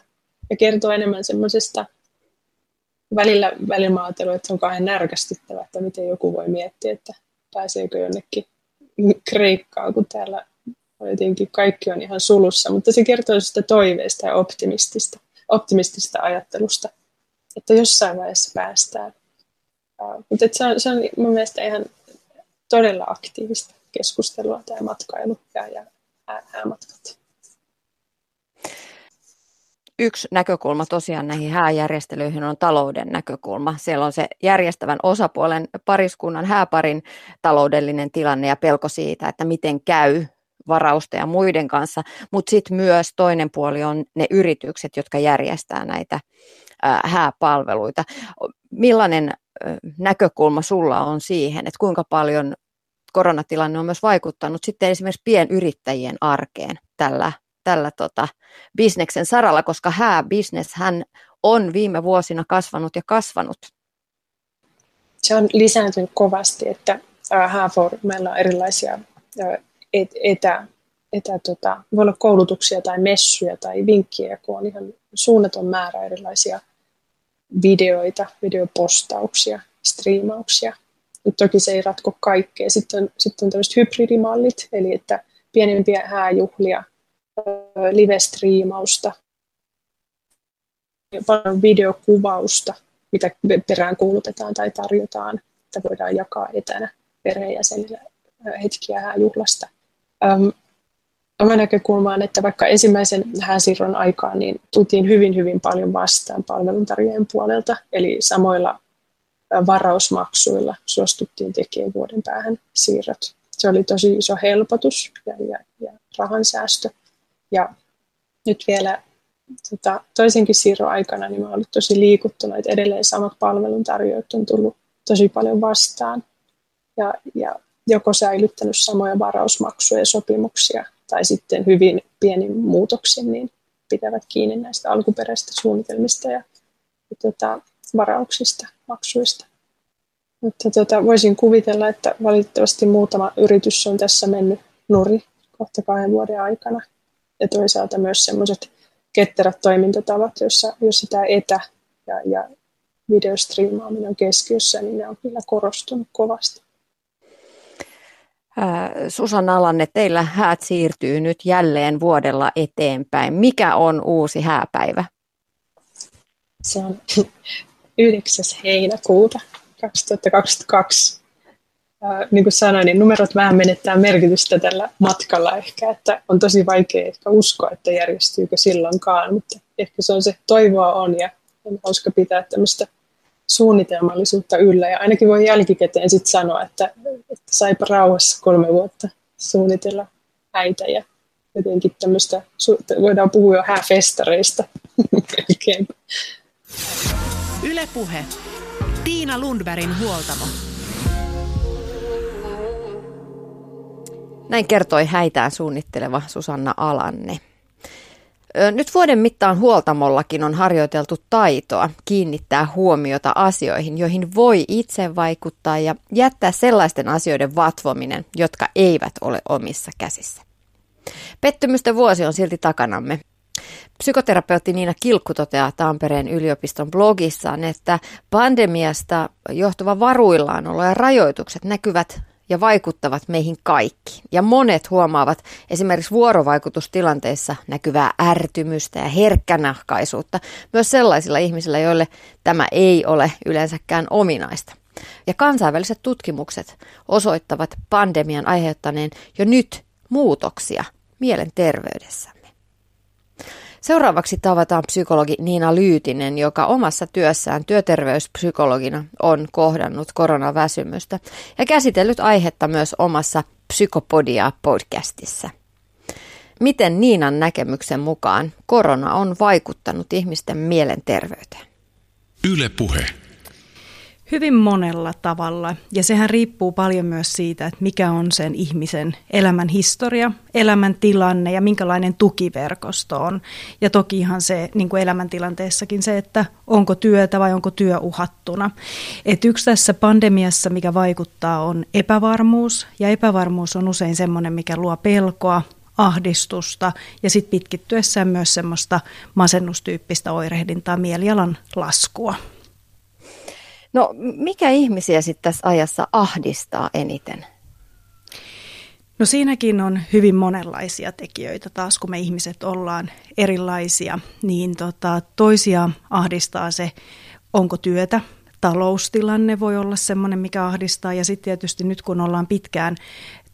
ja kertoo enemmän semmoisesta välillä, välillä mä että se on kauhean närkästyttävää, että miten joku voi miettiä, että pääseekö jonnekin Kreikkaan, kun täällä jotenkin kaikki on ihan sulussa, mutta se kertoo sitä toiveesta ja optimistista, optimistista ajattelusta, että jossain vaiheessa päästään. Mutta se on, se on mun mielestä ihan todella aktiivista keskustelua tämä matkailu ja, ja häämatkat yksi näkökulma tosiaan näihin hääjärjestelyihin on talouden näkökulma. Siellä on se järjestävän osapuolen pariskunnan hääparin taloudellinen tilanne ja pelko siitä, että miten käy varausta ja muiden kanssa, mutta sitten myös toinen puoli on ne yritykset, jotka järjestää näitä hääpalveluita. Millainen näkökulma sulla on siihen, että kuinka paljon koronatilanne on myös vaikuttanut sitten esimerkiksi pienyrittäjien arkeen tällä tällä tota, bisneksen saralla, koska hääbisnes hän on viime vuosina kasvanut ja kasvanut. Se on lisääntynyt kovasti, että Hääfor, meillä on erilaisia et, etä, etä tota, voi olla koulutuksia tai messuja tai vinkkejä, kun on ihan suunnaton määrä erilaisia videoita, videopostauksia, striimauksia. Mutta toki se ei ratko kaikkea. Sitten on, sitten on tämmöiset hybridimallit, eli että pienempiä hääjuhlia live-striimausta, paljon videokuvausta, mitä perään kuulutetaan tai tarjotaan, että voidaan jakaa etänä perheenjäsenille hetkiä juhlasta. oma näkökulmaan, että vaikka ensimmäisen hääsiirron aikaan niin tultiin hyvin, hyvin paljon vastaan palveluntarjoajien puolelta, eli samoilla varausmaksuilla suostuttiin tekemään vuoden päähän siirrot. Se oli tosi iso helpotus ja, ja, ja rahansäästö. Ja nyt vielä tota, toisenkin siirron aikana niin mä olen tosi liikuttunut, että edelleen samat palveluntarjoajat on tullut tosi paljon vastaan. Ja, ja joko säilyttänyt samoja varausmaksuja ja sopimuksia tai sitten hyvin pienin muutoksin niin pitävät kiinni näistä alkuperäisistä suunnitelmista ja, ja tota, varauksista, maksuista. Mutta tota, voisin kuvitella, että valitettavasti muutama yritys on tässä mennyt nuri kohta kahden vuoden aikana. Ja toisaalta myös sellaiset ketterät toimintatavat, joissa, joissa tämä etä- ja, ja videostriimaaminen on keskiössä, niin ne on kyllä korostunut kovasti. Susanna Alanne, teillä häät siirtyy nyt jälleen vuodella eteenpäin. Mikä on uusi hääpäivä? Se on 9. heinäkuuta 2022. niin kuin sanoin, niin numerot vähän menettää merkitystä tällä matkalla ehkä, että on tosi vaikea ehkä uskoa, että järjestyykö silloinkaan, mutta ehkä se on se toivoa on ja on hauska pitää tämmöistä suunnitelmallisuutta yllä. Ja ainakin voi jälkikäteen sitten sanoa, että, että saipa rauhassa kolme vuotta suunnitella äitä ja jotenkin tämmöistä, voidaan puhua jo hääfestareista melkein. Ylepuhe. Tiina Lundbergin huoltamo. Näin kertoi häitään suunnitteleva Susanna Alanne. Nyt vuoden mittaan huoltamollakin on harjoiteltu taitoa kiinnittää huomiota asioihin, joihin voi itse vaikuttaa ja jättää sellaisten asioiden vatvominen, jotka eivät ole omissa käsissä. Pettymysten vuosi on silti takanamme. Psykoterapeutti Niina Kilkku toteaa Tampereen yliopiston blogissaan, että pandemiasta johtuva varuillaanolo ja rajoitukset näkyvät ja vaikuttavat meihin kaikki. Ja monet huomaavat esimerkiksi vuorovaikutustilanteissa näkyvää ärtymystä ja herkkänahkaisuutta myös sellaisilla ihmisillä, joille tämä ei ole yleensäkään ominaista. Ja kansainväliset tutkimukset osoittavat pandemian aiheuttaneen jo nyt muutoksia mielenterveydessä. Seuraavaksi tavataan psykologi Niina Lyytinen, joka omassa työssään työterveyspsykologina on kohdannut koronaväsymystä ja käsitellyt aihetta myös omassa Psykopodia podcastissa. Miten Niinan näkemyksen mukaan korona on vaikuttanut ihmisten mielenterveyteen? Yle puhe. Hyvin monella tavalla ja sehän riippuu paljon myös siitä, että mikä on sen ihmisen elämän historia, elämän tilanne ja minkälainen tukiverkosto on. Ja tokihan se niin kuin elämäntilanteessakin se, että onko työtä vai onko työ uhattuna. Et yksi tässä pandemiassa, mikä vaikuttaa, on epävarmuus ja epävarmuus on usein semmoinen, mikä luo pelkoa, ahdistusta ja sitten pitkittyessään myös semmoista masennustyyppistä oirehdintaa, mielialan laskua. No mikä ihmisiä sitten tässä ajassa ahdistaa eniten? No siinäkin on hyvin monenlaisia tekijöitä taas, kun me ihmiset ollaan erilaisia, niin tota, toisia ahdistaa se, onko työtä, taloustilanne voi olla sellainen, mikä ahdistaa. Ja sitten tietysti nyt kun ollaan pitkään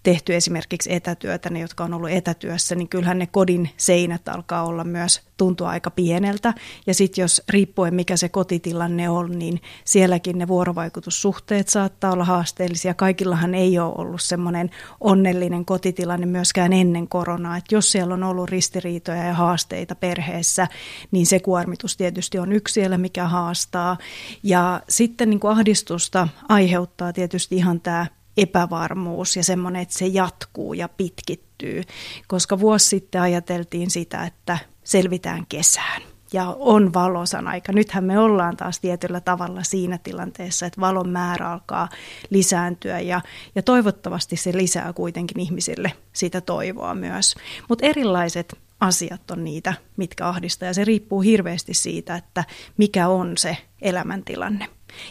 tehty esimerkiksi etätyötä, ne jotka on ollut etätyössä, niin kyllähän ne kodin seinät alkaa olla myös tuntua aika pieneltä. Ja sitten jos riippuen mikä se kotitilanne on, niin sielläkin ne vuorovaikutussuhteet saattaa olla haasteellisia. Kaikillahan ei ole ollut semmoinen onnellinen kotitilanne myöskään ennen koronaa. Että jos siellä on ollut ristiriitoja ja haasteita perheessä, niin se kuormitus tietysti on yksi siellä, mikä haastaa. Ja sitten niin kuin ahdistusta aiheuttaa tietysti ihan tämä epävarmuus ja semmoinen, että se jatkuu ja pitkittyy, koska vuosi sitten ajateltiin sitä, että selvitään kesään ja on valosan aika. Nythän me ollaan taas tietyllä tavalla siinä tilanteessa, että valon määrä alkaa lisääntyä ja, ja toivottavasti se lisää kuitenkin ihmisille sitä toivoa myös. Mutta erilaiset asiat on niitä, mitkä ahdistaa ja se riippuu hirveästi siitä, että mikä on se elämäntilanne.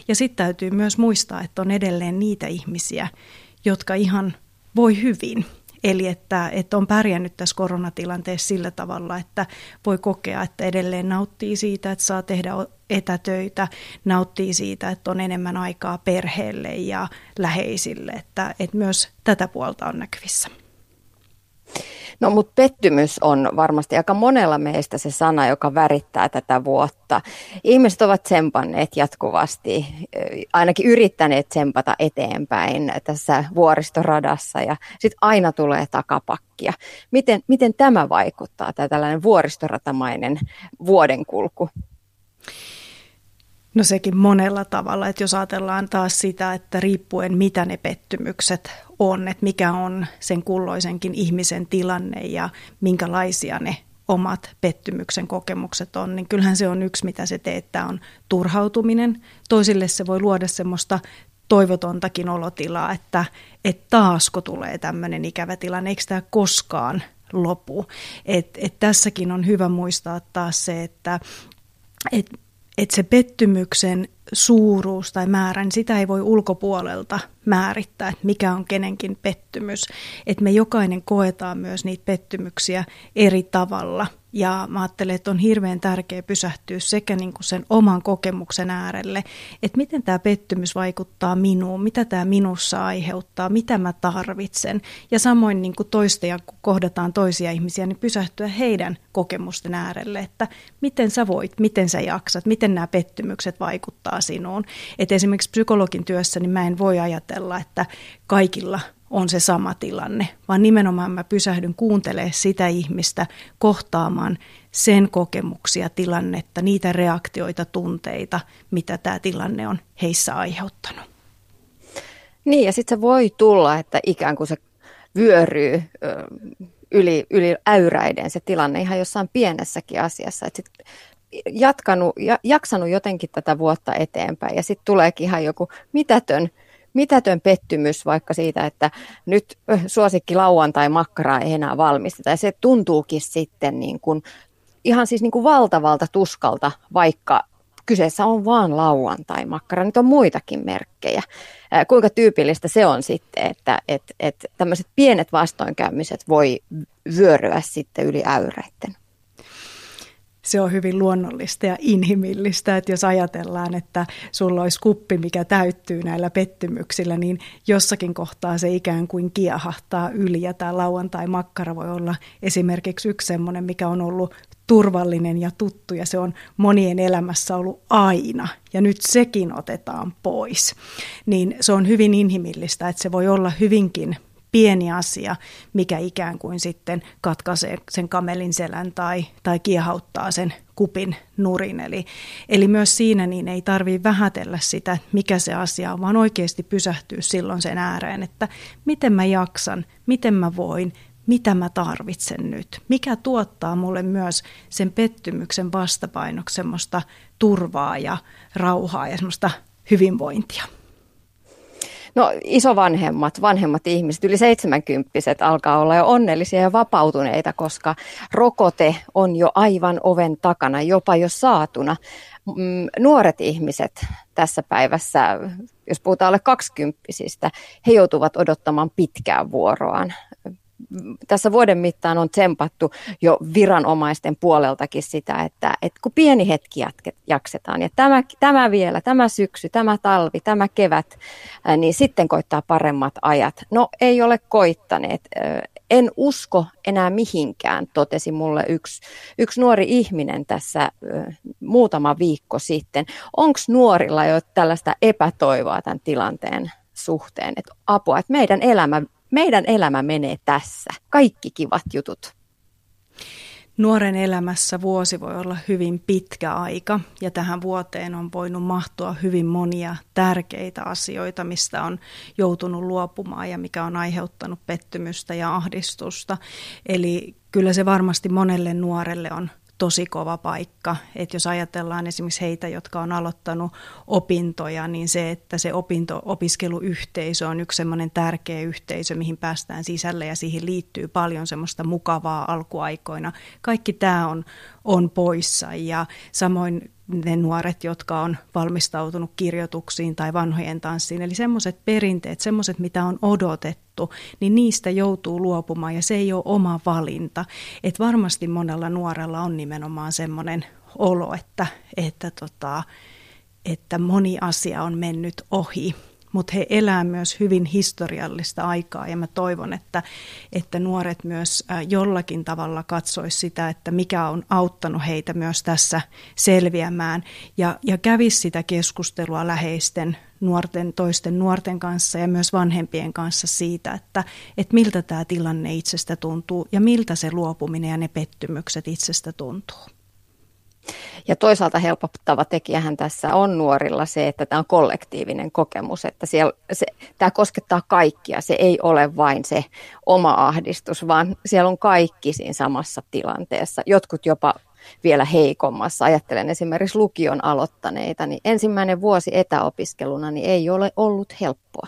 Ja sitten täytyy myös muistaa, että on edelleen niitä ihmisiä, jotka ihan voi hyvin. Eli että, että on pärjännyt tässä koronatilanteessa sillä tavalla, että voi kokea, että edelleen nauttii siitä, että saa tehdä etätöitä, nauttii siitä, että on enemmän aikaa perheelle ja läheisille, että, että myös tätä puolta on näkyvissä. No mutta pettymys on varmasti aika monella meistä se sana, joka värittää tätä vuotta. Ihmiset ovat tsempanneet jatkuvasti, ainakin yrittäneet tsempata eteenpäin tässä vuoristoradassa ja sitten aina tulee takapakkia. Miten, miten tämä vaikuttaa, tämä tällainen vuoristoratamainen vuodenkulku? No sekin monella tavalla, että jos ajatellaan taas sitä, että riippuen mitä ne pettymykset on, että mikä on sen kulloisenkin ihmisen tilanne ja minkälaisia ne omat pettymyksen kokemukset on, niin kyllähän se on yksi, mitä se teettää, on turhautuminen. Toisille se voi luoda semmoista toivotontakin olotilaa, että, että taasko tulee tämmöinen ikävä tilanne, eikö tämä koskaan lopu. Et, et tässäkin on hyvä muistaa taas se, että et että se pettymyksen suuruus tai määrä, niin sitä ei voi ulkopuolelta määrittää, että mikä on kenenkin pettymys. Että me jokainen koetaan myös niitä pettymyksiä eri tavalla – ja mä ajattelen, että on hirveän tärkeää pysähtyä sekä niin kuin sen oman kokemuksen äärelle, että miten tämä pettymys vaikuttaa minuun, mitä tämä minussa aiheuttaa, mitä mä tarvitsen. Ja samoin niin kuin toista ja kun kohdataan toisia ihmisiä, niin pysähtyä heidän kokemusten äärelle, että miten sä voit, miten sä jaksat, miten nämä pettymykset vaikuttaa sinuun. että esimerkiksi psykologin työssä niin mä en voi ajatella, että kaikilla on se sama tilanne, vaan nimenomaan mä pysähdyn kuuntelemaan sitä ihmistä kohtaamaan sen kokemuksia, tilannetta, niitä reaktioita, tunteita, mitä tämä tilanne on heissä aiheuttanut. Niin, ja sitten se voi tulla, että ikään kuin se vyöryy yli, yli äyräiden se tilanne ihan jossain pienessäkin asiassa. Että sit jatkanut, jaksanut jotenkin tätä vuotta eteenpäin ja sitten tuleekin ihan joku mitätön mitätön pettymys vaikka siitä, että nyt suosikki lauantai makkaraa ei enää valmisteta. Ja se tuntuukin sitten niin kuin, ihan siis niin kuin valtavalta tuskalta, vaikka kyseessä on vaan lauantai makkara. Nyt on muitakin merkkejä. Kuinka tyypillistä se on sitten, että et, et tämmöiset pienet vastoinkäymiset voi vyöryä sitten yli äyreiden se on hyvin luonnollista ja inhimillistä, että jos ajatellaan, että sulla olisi kuppi, mikä täyttyy näillä pettymyksillä, niin jossakin kohtaa se ikään kuin kiehahtaa yli ja tämä lauantai-makkara voi olla esimerkiksi yksi semmoinen, mikä on ollut turvallinen ja tuttu ja se on monien elämässä ollut aina ja nyt sekin otetaan pois. Niin se on hyvin inhimillistä, että se voi olla hyvinkin pieni asia, mikä ikään kuin sitten katkaisee sen kamelin selän tai, tai kiehauttaa sen kupin nurin. Eli, eli myös siinä niin ei tarvitse vähätellä sitä, mikä se asia on, vaan oikeasti pysähtyä silloin sen ääreen, että miten mä jaksan, miten mä voin, mitä mä tarvitsen nyt, mikä tuottaa mulle myös sen pettymyksen vastapainoksi semmoista turvaa ja rauhaa ja semmoista hyvinvointia. No isovanhemmat, vanhemmat ihmiset, yli 70 alkaa olla jo onnellisia ja vapautuneita, koska rokote on jo aivan oven takana, jopa jo saatuna. Mm, nuoret ihmiset tässä päivässä, jos puhutaan alle kaksikymppisistä, he joutuvat odottamaan pitkään vuoroaan tässä vuoden mittaan on tsempattu jo viranomaisten puoleltakin sitä, että, että kun pieni hetki jatket, jaksetaan ja tämä, tämä vielä, tämä syksy, tämä talvi, tämä kevät, niin sitten koittaa paremmat ajat. No ei ole koittaneet. En usko enää mihinkään, totesi mulle yksi, yksi nuori ihminen tässä muutama viikko sitten. Onko nuorilla jo tällaista epätoivoa tämän tilanteen suhteen, että apua, että meidän elämä meidän elämä menee tässä. Kaikki kivat jutut. Nuoren elämässä vuosi voi olla hyvin pitkä aika ja tähän vuoteen on voinut mahtua hyvin monia tärkeitä asioita, mistä on joutunut luopumaan ja mikä on aiheuttanut pettymystä ja ahdistusta. Eli kyllä se varmasti monelle nuorelle on tosi kova paikka. Että jos ajatellaan esimerkiksi heitä, jotka on aloittanut opintoja, niin se, että se opinto-opiskeluyhteisö on yksi semmoinen tärkeä yhteisö, mihin päästään sisälle ja siihen liittyy paljon semmoista mukavaa alkuaikoina. Kaikki tämä on, on poissa ja samoin ne nuoret, jotka on valmistautunut kirjoituksiin tai vanhojen tanssiin. Eli semmoiset perinteet, semmoiset mitä on odotettu, niin niistä joutuu luopumaan ja se ei ole oma valinta. Et varmasti monella nuorella on nimenomaan semmoinen olo, että, että, tota, että moni asia on mennyt ohi mutta he elää myös hyvin historiallista aikaa ja mä toivon, että, että nuoret myös jollakin tavalla katsois sitä, että mikä on auttanut heitä myös tässä selviämään ja, ja kävisi sitä keskustelua läheisten nuorten, toisten nuorten kanssa ja myös vanhempien kanssa siitä, että, että miltä tämä tilanne itsestä tuntuu ja miltä se luopuminen ja ne pettymykset itsestä tuntuu. Ja toisaalta helpottava tekijähän tässä on nuorilla se, että tämä on kollektiivinen kokemus, että siellä, se, tämä koskettaa kaikkia. Se ei ole vain se oma ahdistus, vaan siellä on kaikki siinä samassa tilanteessa. Jotkut jopa vielä heikommassa. Ajattelen esimerkiksi lukion aloittaneita, niin ensimmäinen vuosi etäopiskeluna niin ei ole ollut helppoa.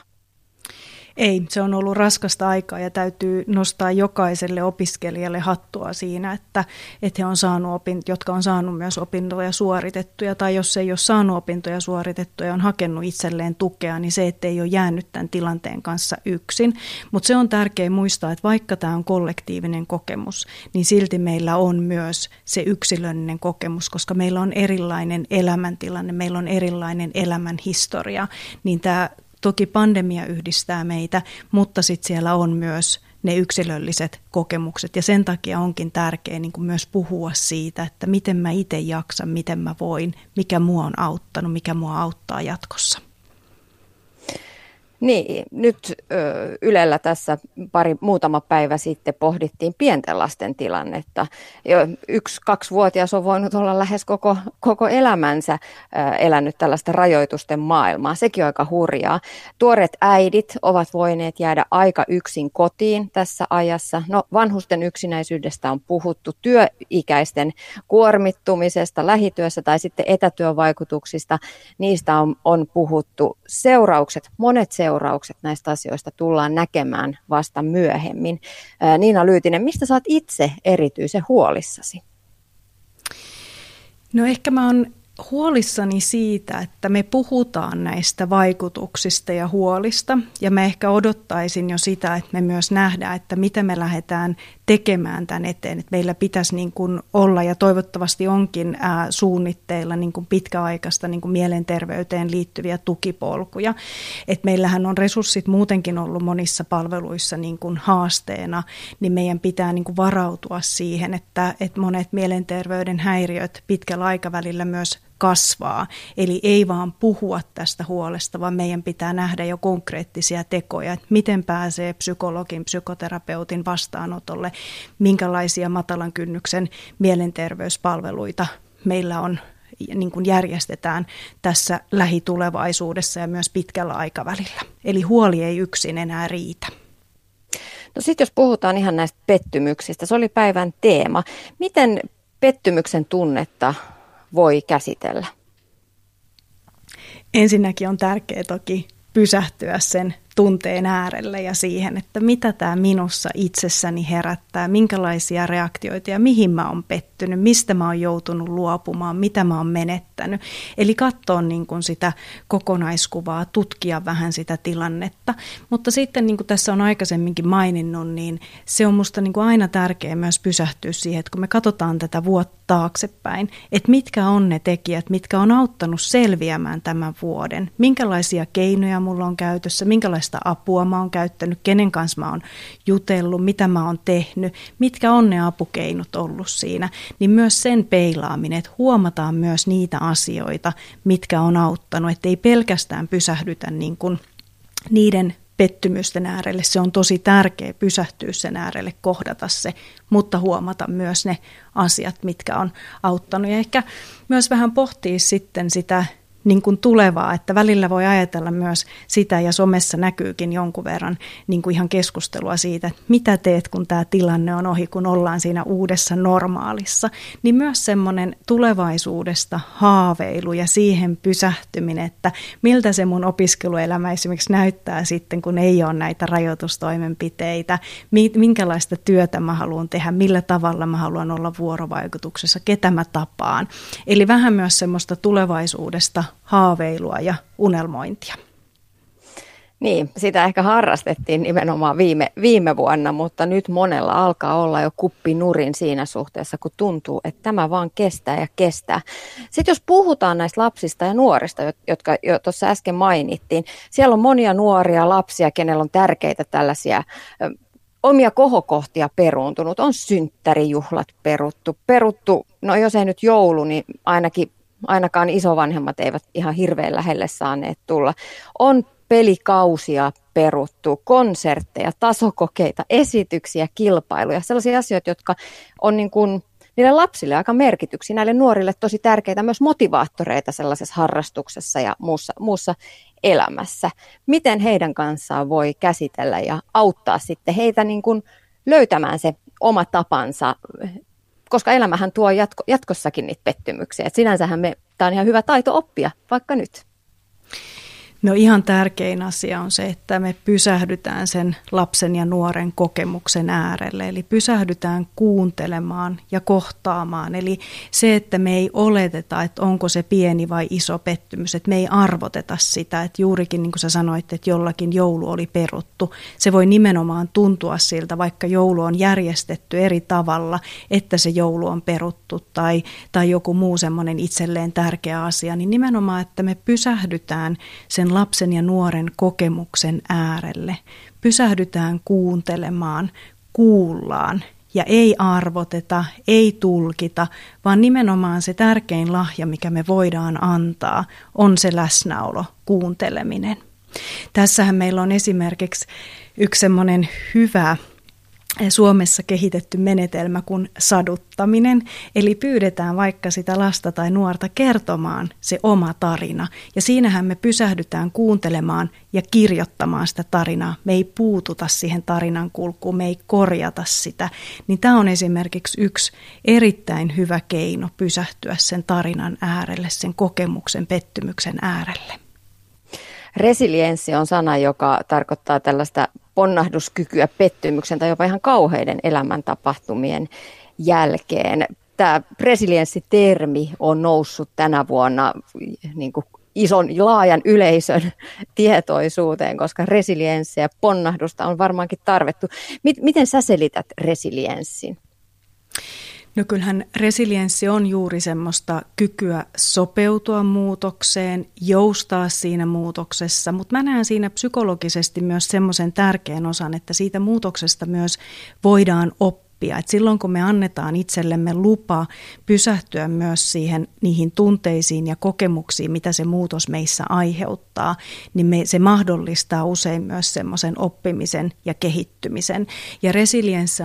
Ei, se on ollut raskasta aikaa ja täytyy nostaa jokaiselle opiskelijalle hattua siinä, että, että he on saanut opint, jotka on saanut myös opintoja suoritettuja, tai jos ei ole saanut opintoja suoritettuja ja on hakenut itselleen tukea, niin se, että ei ole jäänyt tämän tilanteen kanssa yksin. Mutta se on tärkeää muistaa, että vaikka tämä on kollektiivinen kokemus, niin silti meillä on myös se yksilöllinen kokemus, koska meillä on erilainen elämäntilanne, meillä on erilainen elämän historia, niin tämä Toki pandemia yhdistää meitä, mutta sitten siellä on myös ne yksilölliset kokemukset ja sen takia onkin tärkeää niin myös puhua siitä, että miten mä itse jaksan, miten mä voin, mikä mua on auttanut, mikä mua auttaa jatkossa. Niin, nyt Ylellä tässä pari muutama päivä sitten pohdittiin pienten lasten tilannetta. Jo yksi, kaksivuotias on voinut olla lähes koko, koko elämänsä elänyt tällaista rajoitusten maailmaa. Sekin on aika hurjaa. Tuoret äidit ovat voineet jäädä aika yksin kotiin tässä ajassa. No, vanhusten yksinäisyydestä on puhuttu, työikäisten kuormittumisesta lähityössä tai sitten etätyövaikutuksista. Niistä on, on puhuttu. Seuraukset, monet seuraukset seuraukset näistä asioista tullaan näkemään vasta myöhemmin. Niina Lyytinen, mistä saat itse erityisen huolissasi? No ehkä mä oon huolissani siitä, että me puhutaan näistä vaikutuksista ja huolista, ja mä ehkä odottaisin jo sitä, että me myös nähdään, että mitä me lähdetään tekemään tämän eteen. Että meillä pitäisi niin kuin olla, ja toivottavasti onkin ää, suunnitteilla niin kuin pitkäaikaista niin kuin mielenterveyteen liittyviä tukipolkuja. Että meillähän on resurssit muutenkin ollut monissa palveluissa niin kuin haasteena, niin meidän pitää niin kuin varautua siihen, että, että monet mielenterveyden häiriöt pitkällä aikavälillä myös kasvaa. Eli ei vaan puhua tästä huolesta, vaan meidän pitää nähdä jo konkreettisia tekoja, että miten pääsee psykologin, psykoterapeutin vastaanotolle, minkälaisia matalan kynnyksen mielenterveyspalveluita meillä on niin kuin järjestetään tässä lähitulevaisuudessa ja myös pitkällä aikavälillä. Eli huoli ei yksin enää riitä. No sitten jos puhutaan ihan näistä pettymyksistä, se oli päivän teema. Miten pettymyksen tunnetta voi käsitellä? Ensinnäkin on tärkeää toki pysähtyä sen tunteen äärelle ja siihen, että mitä tämä minussa itsessäni herättää, minkälaisia reaktioita ja mihin mä oon pettynyt, mistä mä oon joutunut luopumaan, mitä mä oon menettänyt. Eli katsoa niin kuin sitä kokonaiskuvaa, tutkia vähän sitä tilannetta. Mutta sitten niin kuin tässä on aikaisemminkin maininnut, niin se on musta niin kuin aina tärkeää myös pysähtyä siihen, että kun me katsotaan tätä vuotta taaksepäin, että mitkä on ne tekijät, mitkä on auttanut selviämään tämän vuoden, minkälaisia keinoja mulla on käytössä, minkälaista apua mä oon käyttänyt, kenen kanssa mä oon jutellut, mitä mä oon tehnyt, mitkä on ne apukeinot ollut siinä, niin myös sen peilaaminen, että huomataan myös niitä asioita, mitkä on auttanut, että ei pelkästään pysähdytä niin kuin niiden pettymysten äärelle. Se on tosi tärkeä pysähtyä sen äärelle, kohdata se, mutta huomata myös ne asiat, mitkä on auttanut. Ja ehkä myös vähän pohtia sitten sitä niin kuin tulevaa, että välillä voi ajatella myös sitä ja somessa näkyykin jonkun verran niin kuin ihan keskustelua siitä, että mitä teet, kun tämä tilanne on ohi, kun ollaan siinä uudessa normaalissa, niin myös semmoinen tulevaisuudesta haaveilu ja siihen pysähtyminen, että miltä se mun opiskeluelämä esimerkiksi näyttää sitten, kun ei ole näitä rajoitustoimenpiteitä, minkälaista työtä mä haluan tehdä, millä tavalla mä haluan olla vuorovaikutuksessa, ketä mä tapaan. Eli vähän myös semmoista tulevaisuudesta haaveilua ja unelmointia. Niin, sitä ehkä harrastettiin nimenomaan viime, viime vuonna, mutta nyt monella alkaa olla jo kuppi nurin siinä suhteessa, kun tuntuu, että tämä vaan kestää ja kestää. Sitten jos puhutaan näistä lapsista ja nuorista, jotka jo tuossa äsken mainittiin, siellä on monia nuoria lapsia, kenellä on tärkeitä tällaisia omia kohokohtia peruuntunut. On synttärijuhlat peruttu, peruttu, no jos ei nyt joulu, niin ainakin ainakaan isovanhemmat eivät ihan hirveän lähelle saaneet tulla. On pelikausia peruttu, konsertteja, tasokokeita, esityksiä, kilpailuja, sellaisia asioita, jotka on niin kuin niille lapsille aika merkityksiä, näille nuorille tosi tärkeitä myös motivaattoreita sellaisessa harrastuksessa ja muussa, muussa elämässä. Miten heidän kanssaan voi käsitellä ja auttaa sitten heitä niin kuin löytämään se oma tapansa, koska elämähän tuo jatko, jatkossakin niitä pettymyksiä. Et sinänsähän me, tämä on ihan hyvä taito oppia, vaikka nyt. No ihan tärkein asia on se, että me pysähdytään sen lapsen ja nuoren kokemuksen äärelle. Eli pysähdytään kuuntelemaan ja kohtaamaan. Eli se, että me ei oleteta, että onko se pieni vai iso pettymys. Että me ei arvoteta sitä. Että juurikin niin kuin sä sanoit, että jollakin joulu oli peruttu. Se voi nimenomaan tuntua siltä, vaikka joulu on järjestetty eri tavalla, että se joulu on peruttu tai, tai joku muu semmoinen itselleen tärkeä asia. Niin nimenomaan, että me pysähdytään sen sen lapsen ja nuoren kokemuksen äärelle. Pysähdytään kuuntelemaan, kuullaan ja ei arvoteta, ei tulkita, vaan nimenomaan se tärkein lahja, mikä me voidaan antaa, on se läsnäolo, kuunteleminen. Tässähän meillä on esimerkiksi yksi semmoinen hyvä Suomessa kehitetty menetelmä kuin saduttaminen, eli pyydetään vaikka sitä lasta tai nuorta kertomaan se oma tarina. Ja siinähän me pysähdytään kuuntelemaan ja kirjoittamaan sitä tarinaa. Me ei puututa siihen tarinan kulkuun, me ei korjata sitä. Niin tämä on esimerkiksi yksi erittäin hyvä keino pysähtyä sen tarinan äärelle, sen kokemuksen, pettymyksen äärelle. Resilienssi on sana, joka tarkoittaa tällaista ponnahduskykyä pettymyksen tai jopa ihan kauheiden elämäntapahtumien jälkeen. Tämä resilienssitermi on noussut tänä vuonna niin kuin ison laajan yleisön tietoisuuteen, koska resilienssiä ja ponnahdusta on varmaankin tarvittu. Miten sä selität resilienssin? No kyllähän resilienssi on juuri semmoista kykyä sopeutua muutokseen, joustaa siinä muutoksessa, mutta mä näen siinä psykologisesti myös semmoisen tärkeän osan, että siitä muutoksesta myös voidaan oppia oppia. Et silloin kun me annetaan itsellemme lupa pysähtyä myös siihen, niihin tunteisiin ja kokemuksiin, mitä se muutos meissä aiheuttaa, niin me, se mahdollistaa usein myös semmoisen oppimisen ja kehittymisen. Ja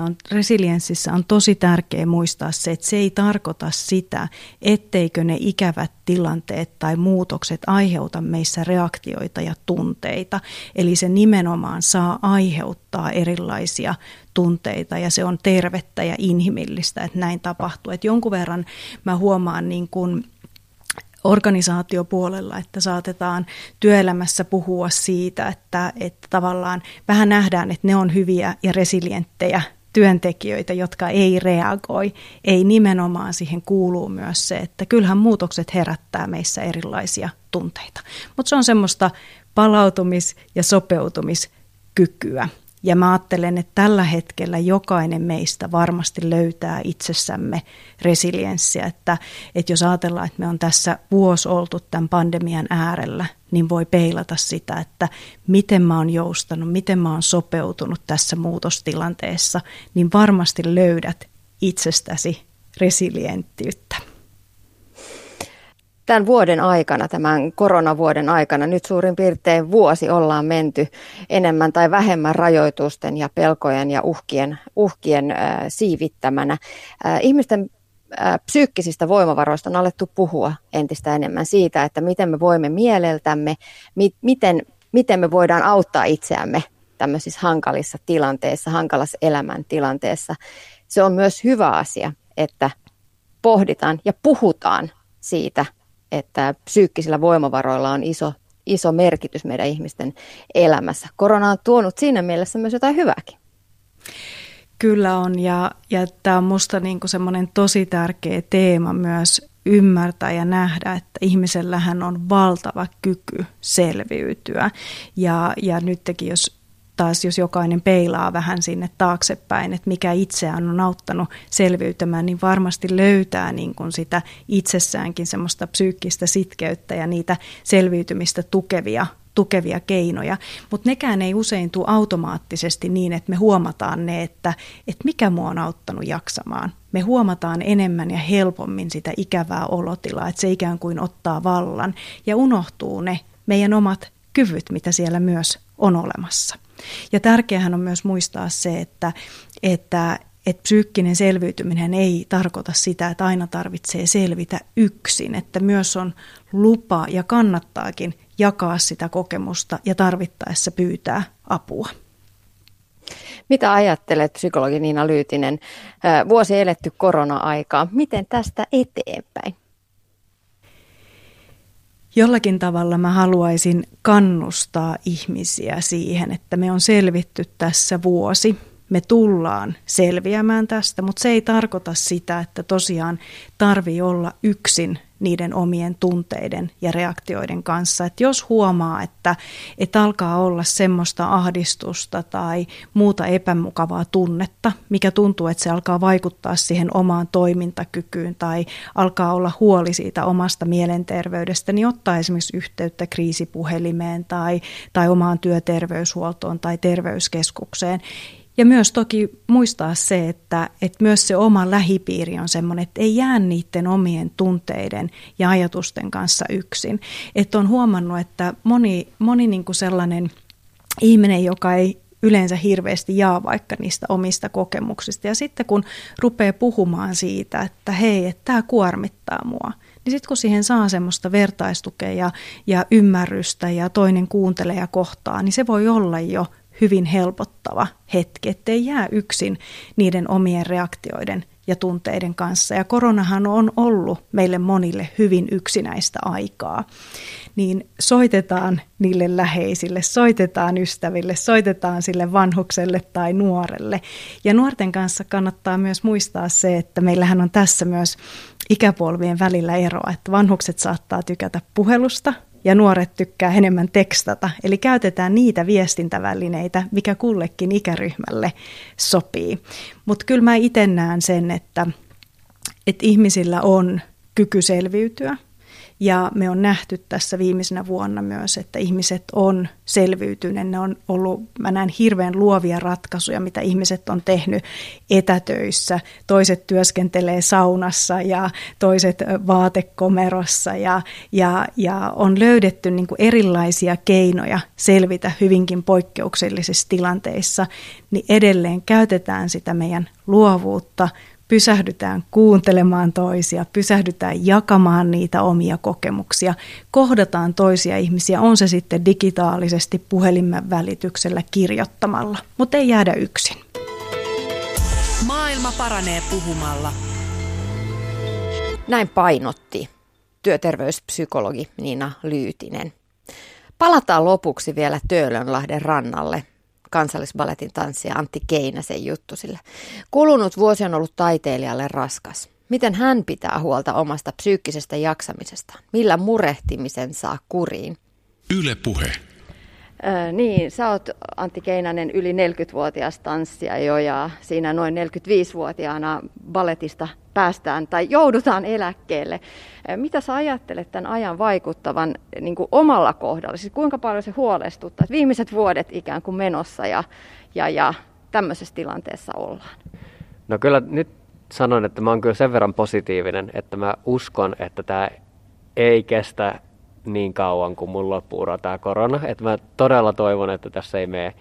on, resilienssissä on tosi tärkeää muistaa se, että se ei tarkoita sitä, etteikö ne ikävät tilanteet tai muutokset aiheuta meissä reaktioita ja tunteita. Eli se nimenomaan saa aiheuttaa erilaisia tunteita ja se on tervettä ja inhimillistä, että näin tapahtuu. Että jonkun verran mä huomaan niin kuin organisaatiopuolella, että saatetaan työelämässä puhua siitä, että, että tavallaan vähän nähdään, että ne on hyviä ja resilienttejä työntekijöitä, jotka ei reagoi. Ei nimenomaan siihen kuuluu myös se, että kyllähän muutokset herättää meissä erilaisia tunteita. Mutta se on semmoista palautumis- ja sopeutumiskykyä. Ja mä ajattelen, että tällä hetkellä jokainen meistä varmasti löytää itsessämme resilienssiä, että, että jos ajatellaan, että me on tässä vuosi oltu tämän pandemian äärellä, niin voi peilata sitä, että miten mä oon joustanut, miten mä oon sopeutunut tässä muutostilanteessa, niin varmasti löydät itsestäsi resilienttiyttä tämän vuoden aikana, tämän koronavuoden aikana, nyt suurin piirtein vuosi ollaan menty enemmän tai vähemmän rajoitusten ja pelkojen ja uhkien, uhkien äh, siivittämänä. Äh, ihmisten psyykkisistä voimavaroista on alettu puhua entistä enemmän siitä, että miten me voimme mieleltämme, mi- miten, miten me voidaan auttaa itseämme tämmöisissä hankalissa tilanteissa, hankalassa elämäntilanteessa. Se on myös hyvä asia, että pohditaan ja puhutaan siitä, että psyykkisillä voimavaroilla on iso, iso merkitys meidän ihmisten elämässä. Korona on tuonut siinä mielessä myös jotain hyvääkin. Kyllä on ja, ja tämä on minusta niinku semmoinen tosi tärkeä teema myös ymmärtää ja nähdä, että ihmisellähän on valtava kyky selviytyä. Ja, ja nytkin, jos taas jos jokainen peilaa vähän sinne taaksepäin, että mikä itseään on auttanut selviytymään, niin varmasti löytää niin kuin sitä itsessäänkin semmoista psyykkistä sitkeyttä ja niitä selviytymistä tukevia tukevia keinoja, mutta nekään ei usein tule automaattisesti niin, että me huomataan ne, että, että mikä mua on auttanut jaksamaan. Me huomataan enemmän ja helpommin sitä ikävää olotilaa, että se ikään kuin ottaa vallan ja unohtuu ne meidän omat kyvyt, mitä siellä myös on olemassa. Ja tärkeähän on myös muistaa se, että, että, että psyykkinen selviytyminen ei tarkoita sitä, että aina tarvitsee selvitä yksin, että myös on lupa ja kannattaakin jakaa sitä kokemusta ja tarvittaessa pyytää apua. Mitä ajattelet, psykologi Niina Lyytinen, vuosi eletty korona-aikaa, miten tästä eteenpäin? Jollakin tavalla mä haluaisin kannustaa ihmisiä siihen, että me on selvitty tässä vuosi. Me tullaan selviämään tästä, mutta se ei tarkoita sitä, että tosiaan tarvii olla yksin niiden omien tunteiden ja reaktioiden kanssa. Että jos huomaa, että, että alkaa olla semmoista ahdistusta tai muuta epämukavaa tunnetta, mikä tuntuu, että se alkaa vaikuttaa siihen omaan toimintakykyyn tai alkaa olla huoli siitä omasta mielenterveydestä, niin ottaa esimerkiksi yhteyttä kriisipuhelimeen tai, tai omaan työterveyshuoltoon tai terveyskeskukseen ja myös toki muistaa se, että, että myös se oma lähipiiri on sellainen, että ei jää niiden omien tunteiden ja ajatusten kanssa yksin. Että on huomannut, että moni, moni niin kuin sellainen ihminen, joka ei yleensä hirveästi jaa vaikka niistä omista kokemuksista. Ja sitten kun rupeaa puhumaan siitä, että hei, että tämä kuormittaa mua, niin sitten kun siihen saa semmoista vertaistukea ja, ja ymmärrystä ja toinen kuuntelee ja kohtaa, niin se voi olla jo hyvin helpottava hetki, ettei jää yksin niiden omien reaktioiden ja tunteiden kanssa. Ja koronahan on ollut meille monille hyvin yksinäistä aikaa. Niin soitetaan niille läheisille, soitetaan ystäville, soitetaan sille vanhukselle tai nuorelle. Ja nuorten kanssa kannattaa myös muistaa se, että meillähän on tässä myös ikäpolvien välillä eroa, että vanhukset saattaa tykätä puhelusta, ja nuoret tykkää enemmän tekstata. Eli käytetään niitä viestintävälineitä, mikä kullekin ikäryhmälle sopii. Mutta kyllä mä itse näen sen, että, että ihmisillä on kyky selviytyä – ja me on nähty tässä viimeisenä vuonna myös, että ihmiset on selviytyneet. Ne on ollut, mä näen hirveän luovia ratkaisuja, mitä ihmiset on tehnyt etätöissä. Toiset työskentelee saunassa ja toiset vaatekomerossa ja, ja, ja on löydetty niin kuin erilaisia keinoja selvitä hyvinkin poikkeuksellisissa tilanteissa. Niin edelleen käytetään sitä meidän luovuutta, pysähdytään kuuntelemaan toisia, pysähdytään jakamaan niitä omia kokemuksia, kohdataan toisia ihmisiä, on se sitten digitaalisesti puhelimen välityksellä kirjoittamalla, mutta ei jäädä yksin. Maailma paranee puhumalla. Näin painotti työterveyspsykologi Niina Lyytinen. Palataan lopuksi vielä Töölönlahden rannalle kansallisbaletin tanssija Antti Keinäsen juttu sillä. Kulunut vuosi on ollut taiteilijalle raskas. Miten hän pitää huolta omasta psyykkisestä jaksamisestaan? Millä murehtimisen saa kuriin? Yle puhe. Niin, sä oot Antti Keinänen yli 40-vuotias tanssija jo ja siinä noin 45-vuotiaana balletista päästään tai joudutaan eläkkeelle. Mitä sä ajattelet tämän ajan vaikuttavan niin kuin omalla kohdalla? Siis kuinka paljon se huolestuttaa, että viimeiset vuodet ikään kuin menossa ja, ja, ja tämmöisessä tilanteessa ollaan? No kyllä nyt sanon, että mä oon kyllä sen verran positiivinen, että mä uskon, että tämä ei kestä niin kauan kuin mun loppuu tämä korona. Että mä todella toivon, että tässä ei mene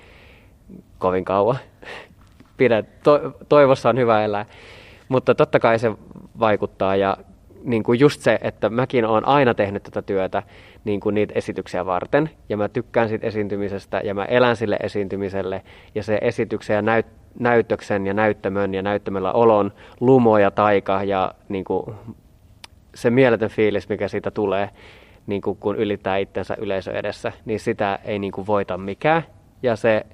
kovin kauan. Pidä, to, toivossa on hyvä elää. Mutta totta kai se vaikuttaa ja niin kuin just se, että mäkin olen aina tehnyt tätä työtä niin kuin niitä esityksiä varten ja mä tykkään siitä esiintymisestä ja mä elän sille esiintymiselle ja se esityksen ja näyt, näytöksen ja näyttämön ja näyttämällä olon lumo ja taika ja niin kuin se mieletön fiilis, mikä siitä tulee, niin kuin kun ylittää itsensä yleisö edessä, niin sitä ei niin kuin voita mikään. Ja se,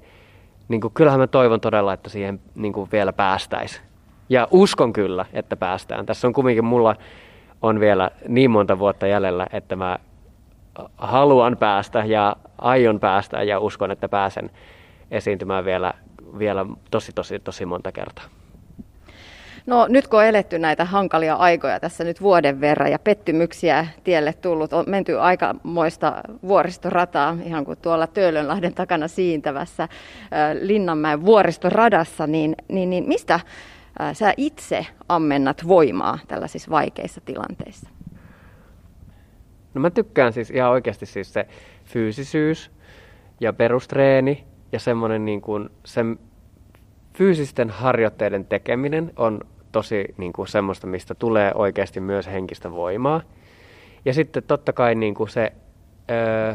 niin kuin, kyllähän mä toivon todella, että siihen niin kuin vielä päästäisiin. Ja uskon kyllä, että päästään. Tässä on kumminkin mulla on vielä niin monta vuotta jäljellä, että mä haluan päästä ja aion päästä ja uskon, että pääsen esiintymään vielä, vielä tosi, tosi, tosi monta kertaa. No nyt kun on eletty näitä hankalia aikoja tässä nyt vuoden verran ja pettymyksiä tielle tullut, on menty aikamoista vuoristorataa, ihan kuin tuolla Töölönlahden takana siintävässä Linnanmäen vuoristoradassa, niin, niin, niin mistä sä itse ammennat voimaa tällaisissa vaikeissa tilanteissa? No mä tykkään siis ihan oikeasti siis se fyysisyys ja perustreeni ja semmoinen niin kuin sen fyysisten harjoitteiden tekeminen on tosi niin kuin semmoista, mistä tulee oikeasti myös henkistä voimaa. Ja sitten totta kai niin kuin se öö,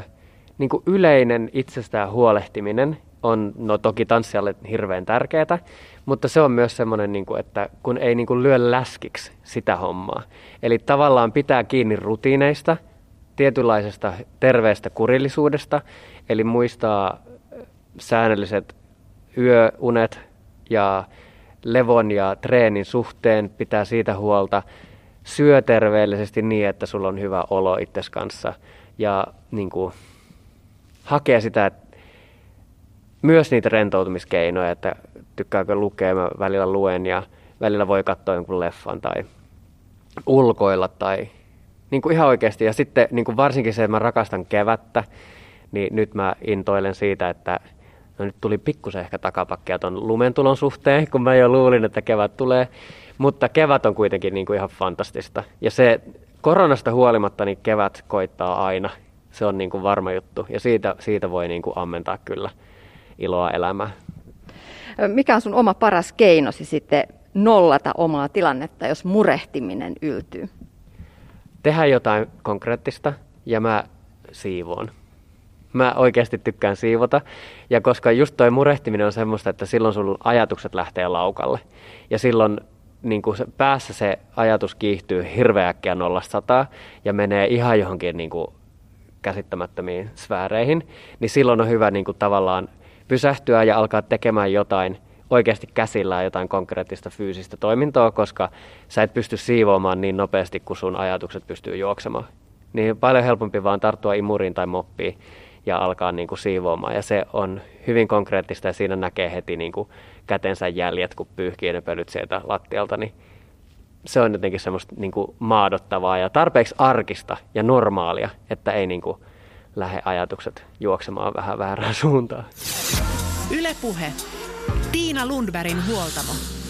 niin kuin yleinen itsestään huolehtiminen on no toki tanssijalle hirveän tärkeää, mutta se on myös semmoinen, niin kuin, että kun ei niin kuin lyö läskiksi sitä hommaa. Eli tavallaan pitää kiinni rutiineista, tietynlaisesta terveestä kurillisuudesta, eli muistaa säännölliset yöunet ja levon ja treenin suhteen, pitää siitä huolta, syö terveellisesti niin, että sulla on hyvä olo itses kanssa ja niin kuin, hakee sitä, että myös niitä rentoutumiskeinoja, että tykkääkö lukea, mä välillä luen ja välillä voi katsoa jonkun leffan tai ulkoilla tai niin kuin ihan oikeasti. Ja sitten niin kuin varsinkin se, että mä rakastan kevättä, niin nyt mä intoilen siitä, että No nyt tuli pikkusen ehkä takapakkia tuon lumentulon suhteen, kun mä jo luulin, että kevät tulee. Mutta kevät on kuitenkin niin kuin ihan fantastista. Ja se koronasta huolimatta, niin kevät koittaa aina. Se on niin kuin varma juttu. Ja siitä, siitä voi niin kuin ammentaa kyllä iloa elämää. Mikä on sun oma paras keinosi sitten nollata omaa tilannetta, jos murehtiminen yltyy? Tehdä jotain konkreettista ja mä siivoon. Mä oikeasti tykkään siivota. Ja koska just toi murehtiminen on semmoista, että silloin sun ajatukset lähtee laukalle. Ja silloin niin kuin se, päässä se ajatus kiihtyy hirveäkkiä nollasta ja menee ihan johonkin niin kuin käsittämättömiin sfääreihin, niin silloin on hyvä niin kuin tavallaan pysähtyä ja alkaa tekemään jotain oikeasti käsillään jotain konkreettista fyysistä toimintoa, koska sä et pysty siivoamaan niin nopeasti, kuin sun ajatukset pystyy juoksemaan. Niin paljon helpompi vaan tarttua imuriin tai moppiin ja alkaa niin kuin siivoamaan. Ja se on hyvin konkreettista ja siinä näkee heti niin kuin kätensä jäljet, kun pyyhkii ne pölyt sieltä lattialta. Niin se on jotenkin semmoista niin kuin maadottavaa ja tarpeeksi arkista ja normaalia, että ei niin kuin lähde ajatukset juoksemaan vähän väärään suuntaan. Ylepuhe. Tiina Lundbergin huoltamo.